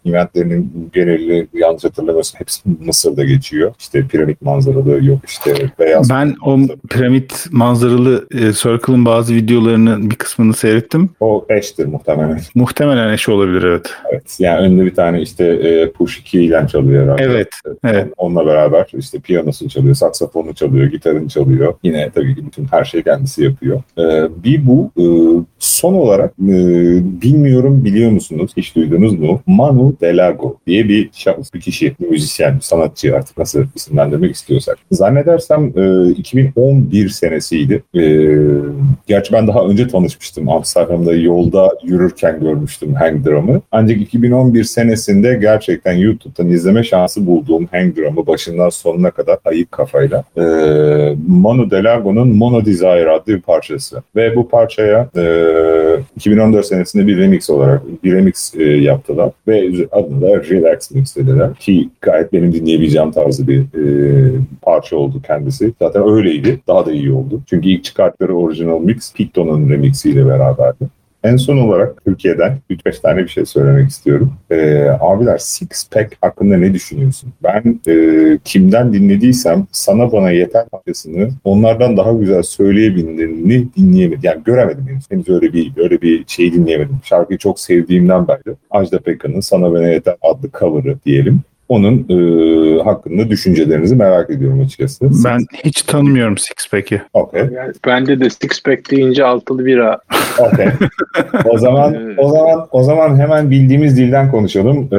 eventlerinin geneli yanlış hatırlamıyorsam hepsi Mısır'da geçiyor. İşte piramit manzaralı yok işte beyaz. Ben o piramit manzaralı e, Circle'ın bazı videolarının bir kısmını seyrettim. O eştir muhtemelen. Muhtemelen eş olabilir evet. Evet. Yani önünde bir tane işte e, Push 2 ile çalıyor herhalde. Evet. evet. Onunla beraber işte piyanosunu çalıyor, saksafonu çalıyor, gitarını çalıyor. Yine tabii ki bütün her şeyi kendisi yapıyor. E, bir bu. E, son olarak e, bilmiyorum biliyor musunuz? Hiç duydunuz mu? Manu Delago diye bir şahıs, bir kişi, bir müzisyen, bir sanatçı artık nasıl isimlendirmek istiyorsak. Zannedersem e, 2011 senesiydi. E, gerçi ben daha önce tanışmıştım. Amsterdam'da yolda yürürken görmüştüm Hang Drum'ı. Ancak 2011 senesinde gerçekten YouTube'dan izleme şansı bulduğum Hang Drum'ı başından sonuna kadar ayık kafayla. E, Manu Delago'nun Mono Desire adlı bir parçası. Ve bu parçaya e, 2014 senesinde bir remix olarak bir remix e, yaptılar. Ve adını da Relax Mix dediler. Ki gayet benim dinleyebileceğim tarzı bir e, parça oldu kendisi. Zaten öyleydi. Daha da iyi oldu. Çünkü ilk çıkarttıkları orijinal mix Picto'nun remixiyle beraberdi. En son olarak Türkiye'den 3-5 tane bir şey söylemek istiyorum. Ee, abiler Six Pack hakkında ne düşünüyorsun? Ben e, kimden dinlediysem sana bana yeter parçasını onlardan daha güzel söyleyebildiğini dinleyemedim. Yani göremedim henüz. Henüz öyle bir öyle bir şey dinleyemedim. Şarkıyı çok sevdiğimden beri Ajda Pekkan'ın Sana Bana Yeter adlı cover'ı diyelim onun e, hakkında düşüncelerinizi merak ediyorum açıkçası. Ben hiç tanımıyorum Sixpack'i. Okay. Yani bende de Sixpack deyince altılı bira. Okay. o zaman o zaman o zaman hemen bildiğimiz dilden konuşalım. Ee,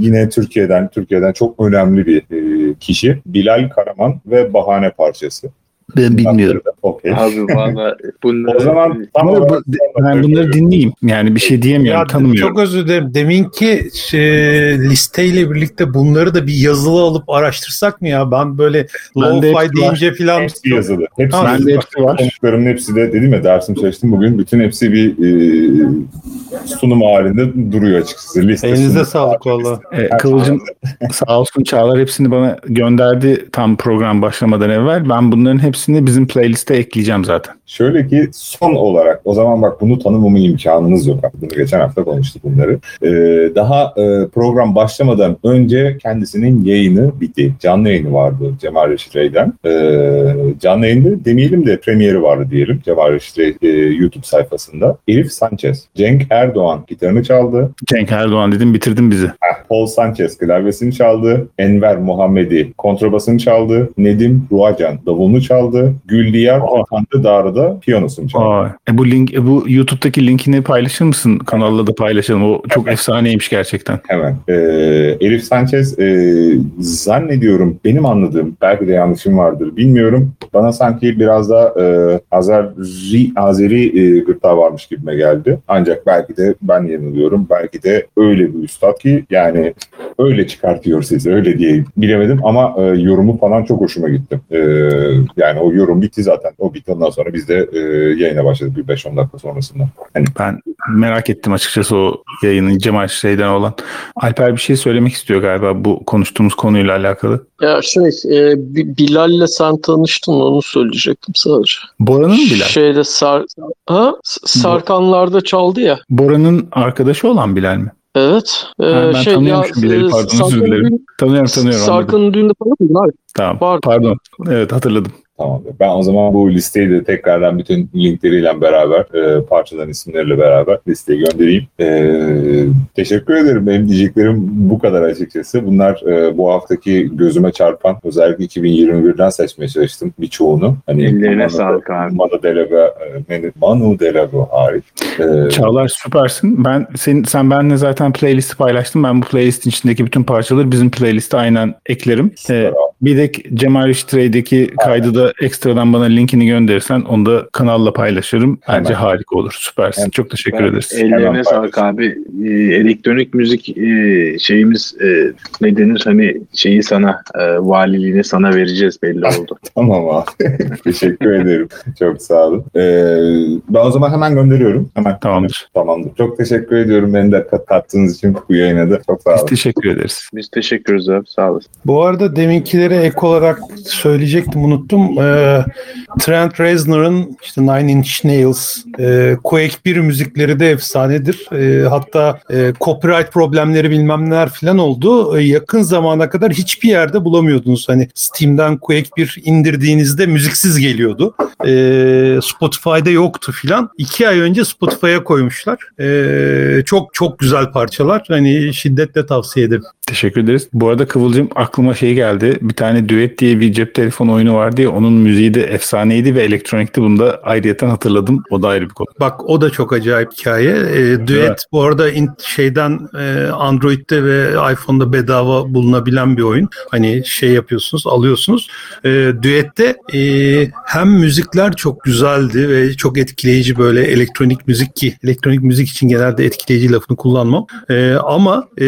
yine Türkiye'den Türkiye'den çok önemli bir e, kişi Bilal Karaman ve Bahane parçası. Ben bilmiyorum. Abi valla bunlar... O zaman tam Ama bu, ben bunları dinleyeyim. Yani bir şey diyemiyorum. Ya, tanımıyorum. çok özür dilerim. Deminki şey, listeyle birlikte bunları da bir yazılı alıp araştırsak mı ya? Ben böyle var. deyince falan hepsi yazılı. Hepsi Ha, yazılı. bende hepsi var. Konuklarımın hepsi de dedim ya dersim çalıştım bugün. Bütün hepsi bir e, sunum halinde duruyor açıkçası. Liste Elinize sağlık valla. E, Kıvılcım sağ olsun Çağlar hepsini bana gönderdi tam program başlamadan evvel. Ben bunların hepsini bizim playliste ekleyeceğim zaten. Şöyle ki son olarak o zaman bak bunu tanımama imkanınız yok. Bunu geçen hafta konuştuk bunları. Ee, daha e, program başlamadan önce kendisinin yayını bitti. Canlı yayını vardı Cemal Reşit Rey'den. Ee, canlı yayında demeyelim de premieri vardı diyelim Cemal Reşit Rey e, YouTube sayfasında. Elif Sanchez, Cenk Erdoğan gitarını çaldı. Cenk Erdoğan dedim bitirdin bizi. Paul Sanchez klavyesini çaldı. Enver Muhammedi kontrabasını çaldı. Nedim Ruacan davulunu çaldı. Güldiyar Oha. Hande Dağrı da piyanosunu çaldı. Aa, e bu link e bu YouTube'daki linkini paylaşır mısın? Kanalda da paylaşalım. O çok efsaneymiş gerçekten. Hemen. Ee, Elif Sanchez e, zannediyorum benim anladığım belki de yanlışım vardır bilmiyorum. Bana sanki biraz da e, Azeri, Azeri e, gırtlağı varmış gibime geldi. Ancak belki de ben yanılıyorum. Belki de öyle bir üstad ki yani öyle çıkartıyor sesi öyle diye bilemedim ama e, yorumu falan çok hoşuma gitti. E, yani o yorum bitti zaten. O bitti ondan sonra biz de e, yayına başladık bir 5-10 dakika sonrasında. Ben merak ettim açıkçası o yayının Cemal Şey'den olan. Alper bir şey söylemek istiyor galiba bu konuştuğumuz konuyla alakalı. Ya şey e, Bi- Bilal'le sen tanıştın onu söyleyecektim sadece. Bora'nın mı Bilal? Şeyde Sar ha? Sarkanlarda çaldı ya. Bora'nın arkadaşı olan Bilal mi? Evet. Ee, Ha, ben şey ya tanıyormuşum Bilal'i, e, pardon, özür dilerim. Tanıyorum tanıyorum. Sarkan'ın düğünde falan mıydın abi? Tamam. Pardon. Pardon. Evet hatırladım. Tamamdır. Ben o zaman bu listeyi de tekrardan bütün linkleriyle beraber, e, parçaların isimleriyle beraber listeye göndereyim. E, teşekkür ederim. Benim diyeceklerim bu kadar açıkçası. Bunlar e, bu haftaki gözüme çarpan, özellikle 2021'den seçmeye çalıştım birçoğunu. Hani Ellerine sağlık abi. Manu Delago, e, Manu Delago hariç. E, Çağlar süpersin. Ben sen, sen benimle zaten playlisti paylaştın. Ben bu playlistin içindeki bütün parçaları bizim playliste aynen eklerim. Ee, bir de Cemal Riştrey'deki kaydı da ekstradan bana linkini gönderirsen onu da kanalla paylaşırım. Bence Hemen. harika olur. Süpersin. Hemen. Çok teşekkür Ben- ederiz. Ellerine sağlık abi. Ee, elektronik müzik e, şeyimiz e, ne denir hani şeyi sana e, valiliğini sana vereceğiz belli oldu. Tamam abi. Teşekkür ederim. Çok sağ olun. E, ben o zaman hemen gönderiyorum. Hemen. Tamamdır. Tamamdır. Çok teşekkür ediyorum beni de kat- kattığınız için bu yayına da. Çok sağ Biz olun. teşekkür ederiz. Biz teşekkür ederiz abi sağ olasın. Bu arada deminkilere ek olarak söyleyecektim unuttum. Ee, Trent Reznor'ın işte Nine Inch Nails, e, Quake 1 müzikleri de efsanedir. E, hatta e, copyright problemleri bilmem neler falan oldu. E, yakın zamana kadar hiçbir yerde bulamıyordunuz. Hani Steam'den Quake 1 indirdiğinizde müziksiz geliyordu. E, Spotify'da yoktu filan. İki ay önce Spotify'a koymuşlar. E, çok çok güzel parçalar. Hani şiddetle tavsiye ederim. Teşekkür ederiz. Bu arada Kıvılcım aklıma şey geldi. Bir tane Duet diye bir cep telefonu oyunu vardı ya onun müziği de efsaneydi ve elektronikti. Bunu da ayrıyeten hatırladım. O da ayrı bir konu. Bak o da çok acayip hikaye. E, Duet Evet. bu arada in- şeyden e, Android'de ve iPhone'da bedava bulunabilen bir oyun. Hani şey yapıyorsunuz, alıyorsunuz. E, Duet'te e, hem müzikler çok güzeldi ve çok etkileyici böyle elektronik müzik ki elektronik müzik için genelde etkileyici lafını kullanmam. E, ama e,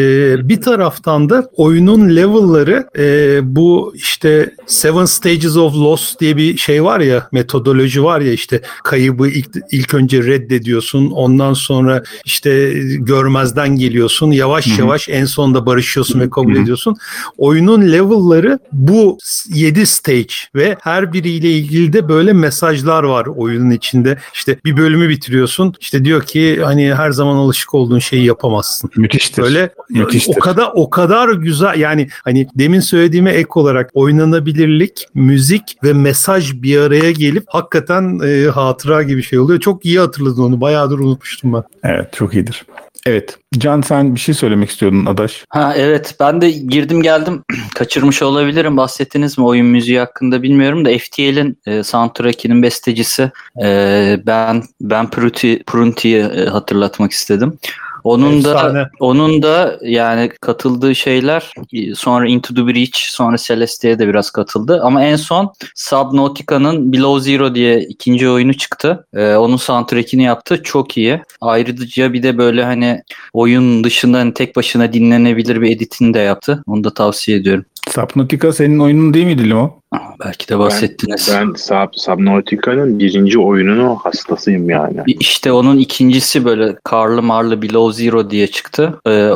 bir taraftan da oyunun level'ları e, bu işte Seven Stages of Loss diye bir şey var ya metodoloji var ya işte kaybı ilk, ilk önce reddediyorsun ondan sonra işte görmezden geliyorsun yavaş Hı hı. yavaş en sonunda barışıyorsun ve kabul ediyorsun. Oyunun level'ları bu 7 stage ve her biriyle ilgili de böyle mesajlar var oyunun içinde. İşte bir bölümü bitiriyorsun işte diyor ki hani her zaman alışık olduğun şeyi yapamazsın. Müthiştir. Böyle Müthiştir. o kadar o kadar güzel yani hani demin söylediğime ek olarak oynanabilirlik, müzik ve mesaj bir araya gelip hakikaten e, hatıra gibi şey oluyor. Çok iyi hatırladın onu. Bayağıdır unutmuştum ben. Evet çok iyidir. Evet. Can sen bir şey söylemek istiyordun Adaş. Ha evet ben de girdim geldim kaçırmış olabilirim bahsettiniz mi oyun müziği hakkında bilmiyorum da FTL'in e, soundtrack'inin bestecisi e, ben ben Prunty Prunty'yi e, hatırlatmak istedim. Onun Efsane. da onun da yani katıldığı şeyler sonra Into the Breach, sonra Celeste'ye de biraz katıldı. Ama en son Subnautica'nın Below Zero diye ikinci oyunu çıktı. Ee, onun soundtrack'ini yaptı. Çok iyi. Ayrıca bir de böyle hani oyun dışında hani tek başına dinlenebilir bir editini de yaptı. Onu da tavsiye ediyorum. Subnautica senin oyunun değil miydi Limo? Belki de bahsettiniz. Ben Sub, Subnautica'nın birinci oyununun hastasıyım yani. İşte onun ikincisi böyle Karlı Marlı Below Zero diye çıktı. Ee,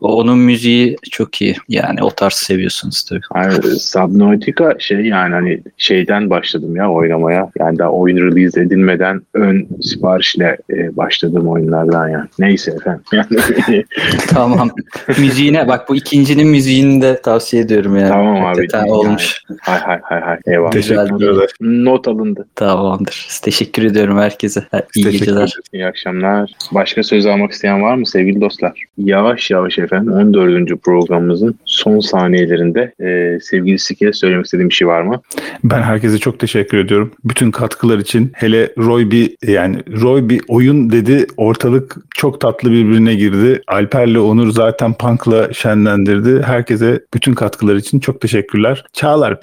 onun müziği çok iyi. Yani o tarz seviyorsunuz tabii. Yani Subnautica şey yani hani şeyden başladım ya oynamaya. Yani daha oyun release edilmeden ön siparişle e, başladığım oyunlardan yani. Neyse efendim. Yani, tamam. Müziğine bak bu ikincinin müziğini de tavsiye ediyorum yani. Tamam abi. Hakikaten Yani. olmuş. hay hay hay hay. Eyvallah. Teşekkürler. Not alındı. Tamamdır. Teşekkür ediyorum herkese. İyi Teşekkür geceler. ederiz. İyi akşamlar. Başka söz almak isteyen var mı sevgili dostlar? Yavaş yavaş efendim 14. programımızın son saniyelerinde e, sevgili Sike söylemek istediğim bir şey var mı? Ben herkese çok teşekkür ediyorum. Bütün katkılar için. Hele Roy bir yani Roy bir oyun dedi. Ortalık çok tatlı birbirine girdi. Alper'le Onur zaten Punk'la şenlendirdi. Herkese bütün katkılar için çok teşekkürler. Çağlar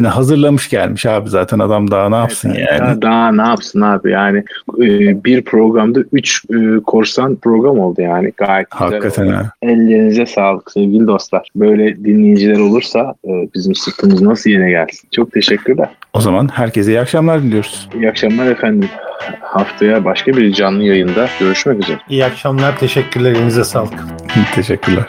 playlistini hazırlamış gelmiş abi zaten adam daha ne yapsın yani. Daha, daha ne yapsın abi yani e, bir programda 3 korsan program oldu yani gayet güzel Hakikaten oldu. ha. Ellerinize sağlık sevgili dostlar. Böyle dinleyiciler olursa e, bizim sırtımız nasıl yine gelsin. Çok teşekkürler. O zaman herkese iyi akşamlar diliyoruz. İyi akşamlar efendim. Haftaya başka bir canlı yayında görüşmek üzere. İyi akşamlar. Teşekkürler. Elinize sağlık. Teşekkürler.